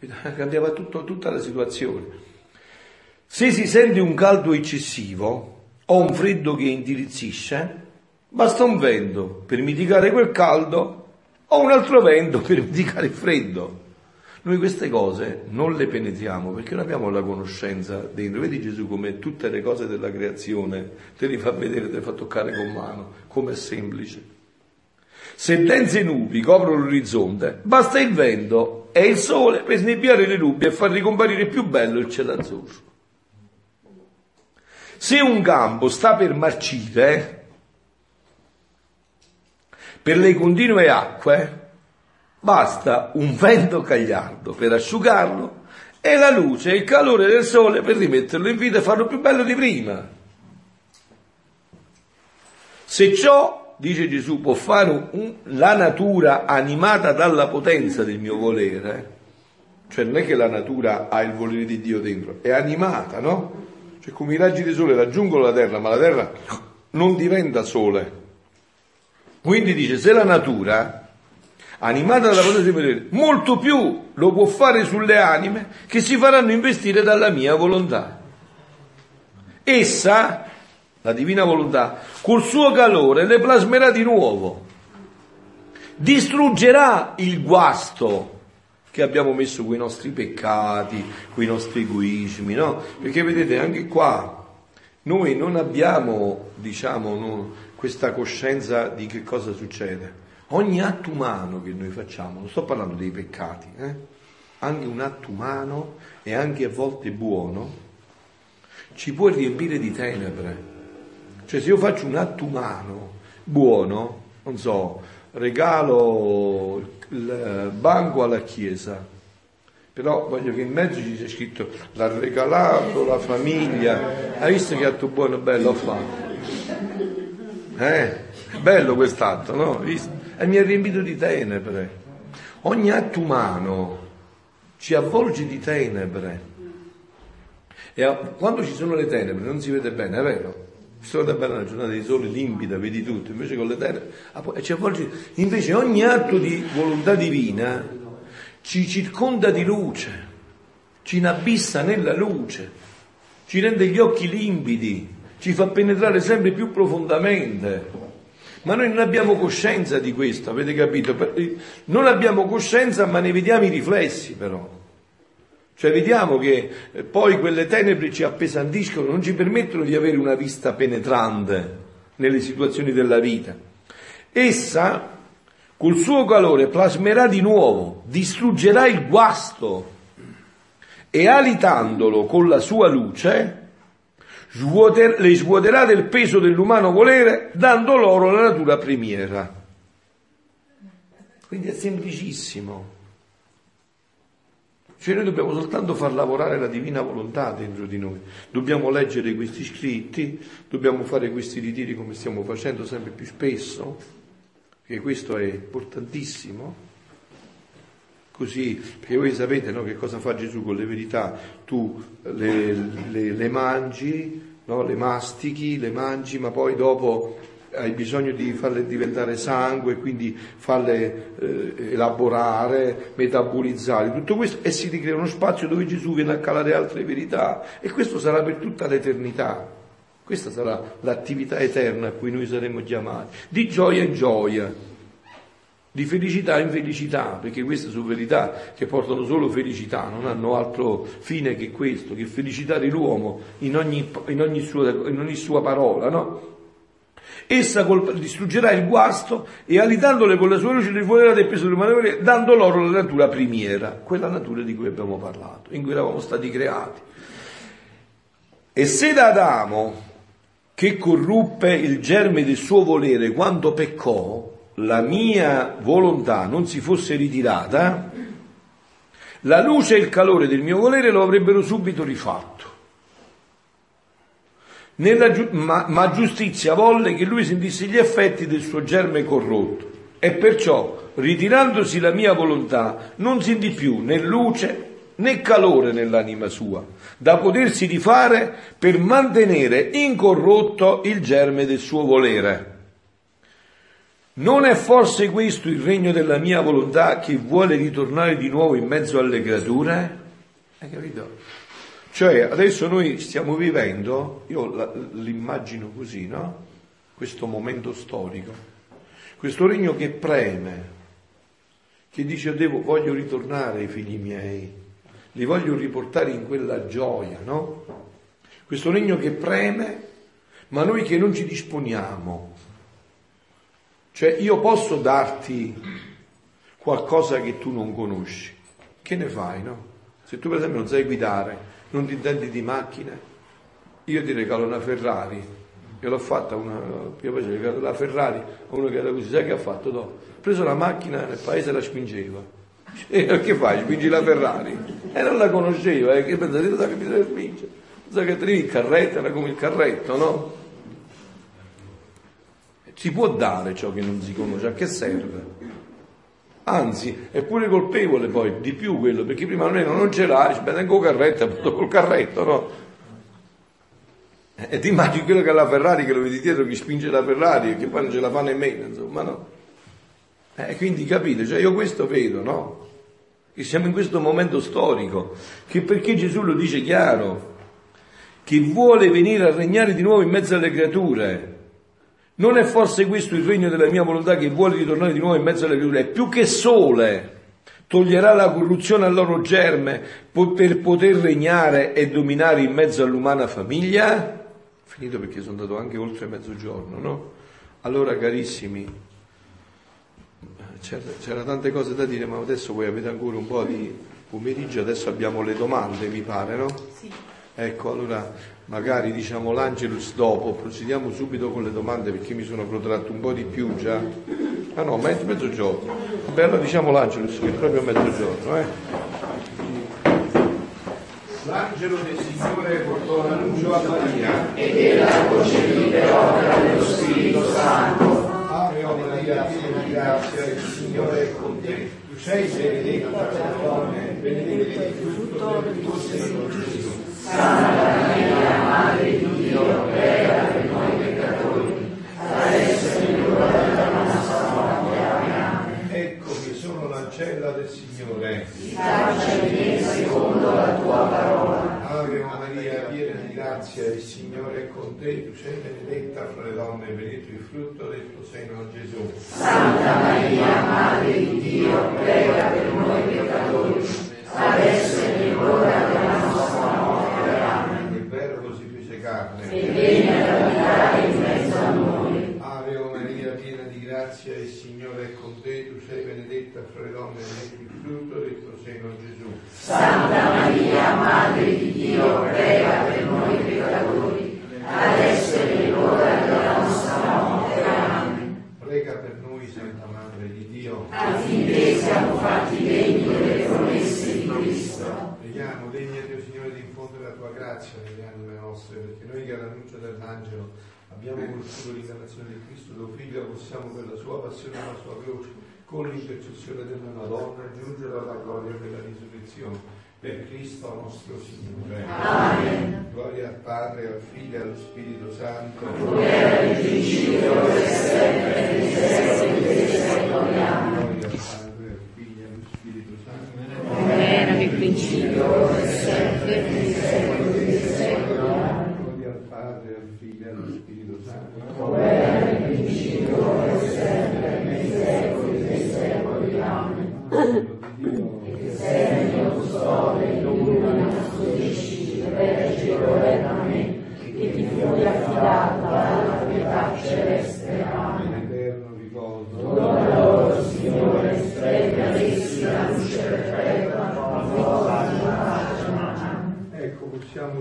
Cambiava tutto, tutta la situazione. Se si sente un caldo eccessivo o un freddo che indirizzisce, Basta un vento per mitigare quel caldo o un altro vento per mitigare il freddo. Noi queste cose non le penetriamo perché non abbiamo la conoscenza dentro. Vedi Gesù come tutte le cose della creazione te li fa vedere, te le fa toccare con mano, come è semplice. Se dense nubi coprono l'orizzonte, basta il vento e il sole per snebbiare le nubi e far ricomparire più bello il cielo azzurro. Se un campo sta per marcire, per le continue acque basta un vento cagliardo per asciugarlo e la luce e il calore del sole per rimetterlo in vita e farlo più bello di prima. Se ciò, dice Gesù, può fare un, la natura animata dalla potenza del mio volere, cioè non è che la natura ha il volere di Dio dentro, è animata, no? Cioè come i raggi di sole raggiungono la terra, ma la terra non diventa sole, quindi dice, se la natura, animata dalla potenza di vedere, molto più lo può fare sulle anime che si faranno investire dalla mia volontà. Essa, la divina volontà, col suo calore le plasmerà di nuovo, distruggerà il guasto che abbiamo messo con i nostri peccati, con i nostri egoismi, no? Perché vedete, anche qua noi non abbiamo, diciamo, no, questa coscienza di che cosa succede. Ogni atto umano che noi facciamo, non sto parlando dei peccati, eh? anche un atto umano e anche a volte buono, ci può riempire di tenebre. Cioè se io faccio un atto umano buono, non so, regalo il banco alla chiesa, però voglio che in mezzo ci sia scritto l'ha regalato la famiglia, hai visto che atto buono bello ho fatto? Eh? Bello quest'atto, no? E mi ha riempito di tenebre. Ogni atto umano ci avvolge di tenebre. E quando ci sono le tenebre non si vede bene, è vero? Si vede bene una giornata di sole limpida, vedi tutto, invece con le tenebre ci avvolge. Invece ogni atto di volontà divina ci circonda di luce, ci inabissa nella luce, ci rende gli occhi limpidi, ci fa penetrare sempre più profondamente. Ma noi non abbiamo coscienza di questo, avete capito? Non abbiamo coscienza, ma ne vediamo i riflessi però. Cioè vediamo che eh, poi quelle tenebre ci appesantiscono, non ci permettono di avere una vista penetrante nelle situazioni della vita. Essa, col suo calore, plasmerà di nuovo, distruggerà il guasto e alitandolo con la sua luce, svuoter- le svuoterà del peso dell'umano volere dando loro la natura primiera. Quindi è semplicissimo. Cioè noi dobbiamo soltanto far lavorare la divina volontà dentro di noi. Dobbiamo leggere questi scritti, dobbiamo fare questi ritiri come stiamo facendo sempre più spesso, perché questo è importantissimo. Così, perché voi sapete no, che cosa fa Gesù? Con le verità, tu le, le, le mangi, no, le mastichi, le mangi, ma poi dopo hai bisogno di farle diventare sangue, quindi farle eh, elaborare, metabolizzare, tutto questo e si ricrea uno spazio dove Gesù viene a calare altre verità. E questo sarà per tutta l'eternità. Questa sarà l'attività eterna a cui noi saremo chiamati, di gioia in gioia, di felicità in felicità, perché queste sono verità che portano solo felicità, non hanno altro fine che questo, che felicitare l'uomo in ogni, in ogni, sua, in ogni sua parola, no? Essa distruggerà il guasto e alitandole con la sua luce rifuocherà del peso dell'umanità, dando loro la natura primiera, quella natura di cui abbiamo parlato, in cui eravamo stati creati. E se da Adamo, che corruppe il germe del suo volere quando peccò, la mia volontà non si fosse ritirata, la luce e il calore del mio volere lo avrebbero subito rifatto. Nella, ma, ma giustizia volle che lui sentisse gli effetti del suo germe corrotto e perciò, ritirandosi la mia volontà, non sentì più né luce né calore nell'anima sua, da potersi rifare per mantenere incorrotto il germe del suo volere. Non è forse questo il regno della mia volontà che vuole ritornare di nuovo in mezzo alle creature? Hai capito? Cioè adesso noi stiamo vivendo, io l'immagino così, no? Questo momento storico, questo regno che preme, che dice devo, voglio ritornare ai figli miei, li voglio riportare in quella gioia, no? Questo regno che preme, ma noi che non ci disponiamo. Cioè io posso darti qualcosa che tu non conosci, che ne fai, no? Se tu per esempio non sai guidare, non ti intendi di macchine? Io ti regalo una Ferrari, e l'ho fatta una, io poi regalo la Ferrari a uno che era così, sai che ha fatto dopo? Ha preso la macchina nel paese e la spingeva. E che fai? Spingi la Ferrari? E non la conosceva, e che pensate, lo sa che bisogna spingere? Sa che arrivi il carretto, era come il carretto, no? Si può dare ciò che non si conosce, a che serve? Anzi, è pure colpevole poi, di più quello, perché prima almeno non ce l'ha, dice, beh, tengo carretto, appunto col carretto, no? E ti immagini quello che ha la Ferrari, che lo vedi dietro, che spinge la Ferrari e che poi non ce la fa nemmeno, insomma, no? E quindi capite, cioè io questo vedo, no? Che siamo in questo momento storico, che perché Gesù lo dice chiaro, che vuole venire a regnare di nuovo in mezzo alle creature, non è forse questo il regno della mia volontà che vuole ritornare di nuovo in mezzo alle creature? È più che sole toglierà la corruzione al loro germe per poter regnare e dominare in mezzo all'umana famiglia? Finito perché sono andato anche oltre mezzogiorno, no? Allora carissimi, c'era, c'era tante cose da dire, ma adesso voi avete ancora un po' di pomeriggio, adesso abbiamo le domande, mi pare, no? Sì. Ecco, allora magari diciamo l'Angelus dopo, procediamo subito con le domande perché mi sono protratto un po' di più già. Ah no, mezzo, mezzogiorno. Vabbè, allora diciamo l'Angelus che è proprio mezzogiorno, eh. L'angelo del Signore portò l'annuncio a Maria ed ella concepì per opera dello Spirito Santo. Ave Maria, piena di grazia, il Signore è con te. Tu sei benedetta tra le donne, benedetto il frutto del tuo seno Gesù. Santa Maria, Madre di Dio, prega per noi peccatori, adesso è l'ora della nostra morte. Amen. Ecco che sono l'ancella del Signore. Faccia di secondo la tua parola. Ave Maria, piena di grazia, il Signore è con te, tu sei benedetta fra le donne, benedetto il frutto del tuo seno, Gesù. Santa Maria, Madre di Dio, prega per noi peccatori, adesso è l'ora della nostra morte carne. E vieni ad abitare in mezzo a noi. Ave o Maria, piena di grazia, il Signore è con te, tu sei le donne e il frutto del tuo seno, Gesù. Santa Maria, Madre di Dio, prega per noi peccatori, adesso è l'ora della nostra morte. Amen. Prega per noi, Santa Madre di Dio, affinché siamo fatti degni delle promesse di Cristo. grazia nelle anime nostre, perché noi che all'annuncio dell'angelo abbiamo conosciuto l'incarnazione di Cristo, tuo figlio, possiamo per la sua passione e la sua croce, con l'intercessione della Madonna, giungere alla gloria della risurrezione. Per Cristo nostro Signore. Amen. Gloria al Padre, al Figlio e allo Spirito Santo. Come era nel principio, ora e sempre, dei secoli. Amen. Gloria al Padre, al Figlio e allo Spirito Santo. Come era nel principio, ora e sempre, nei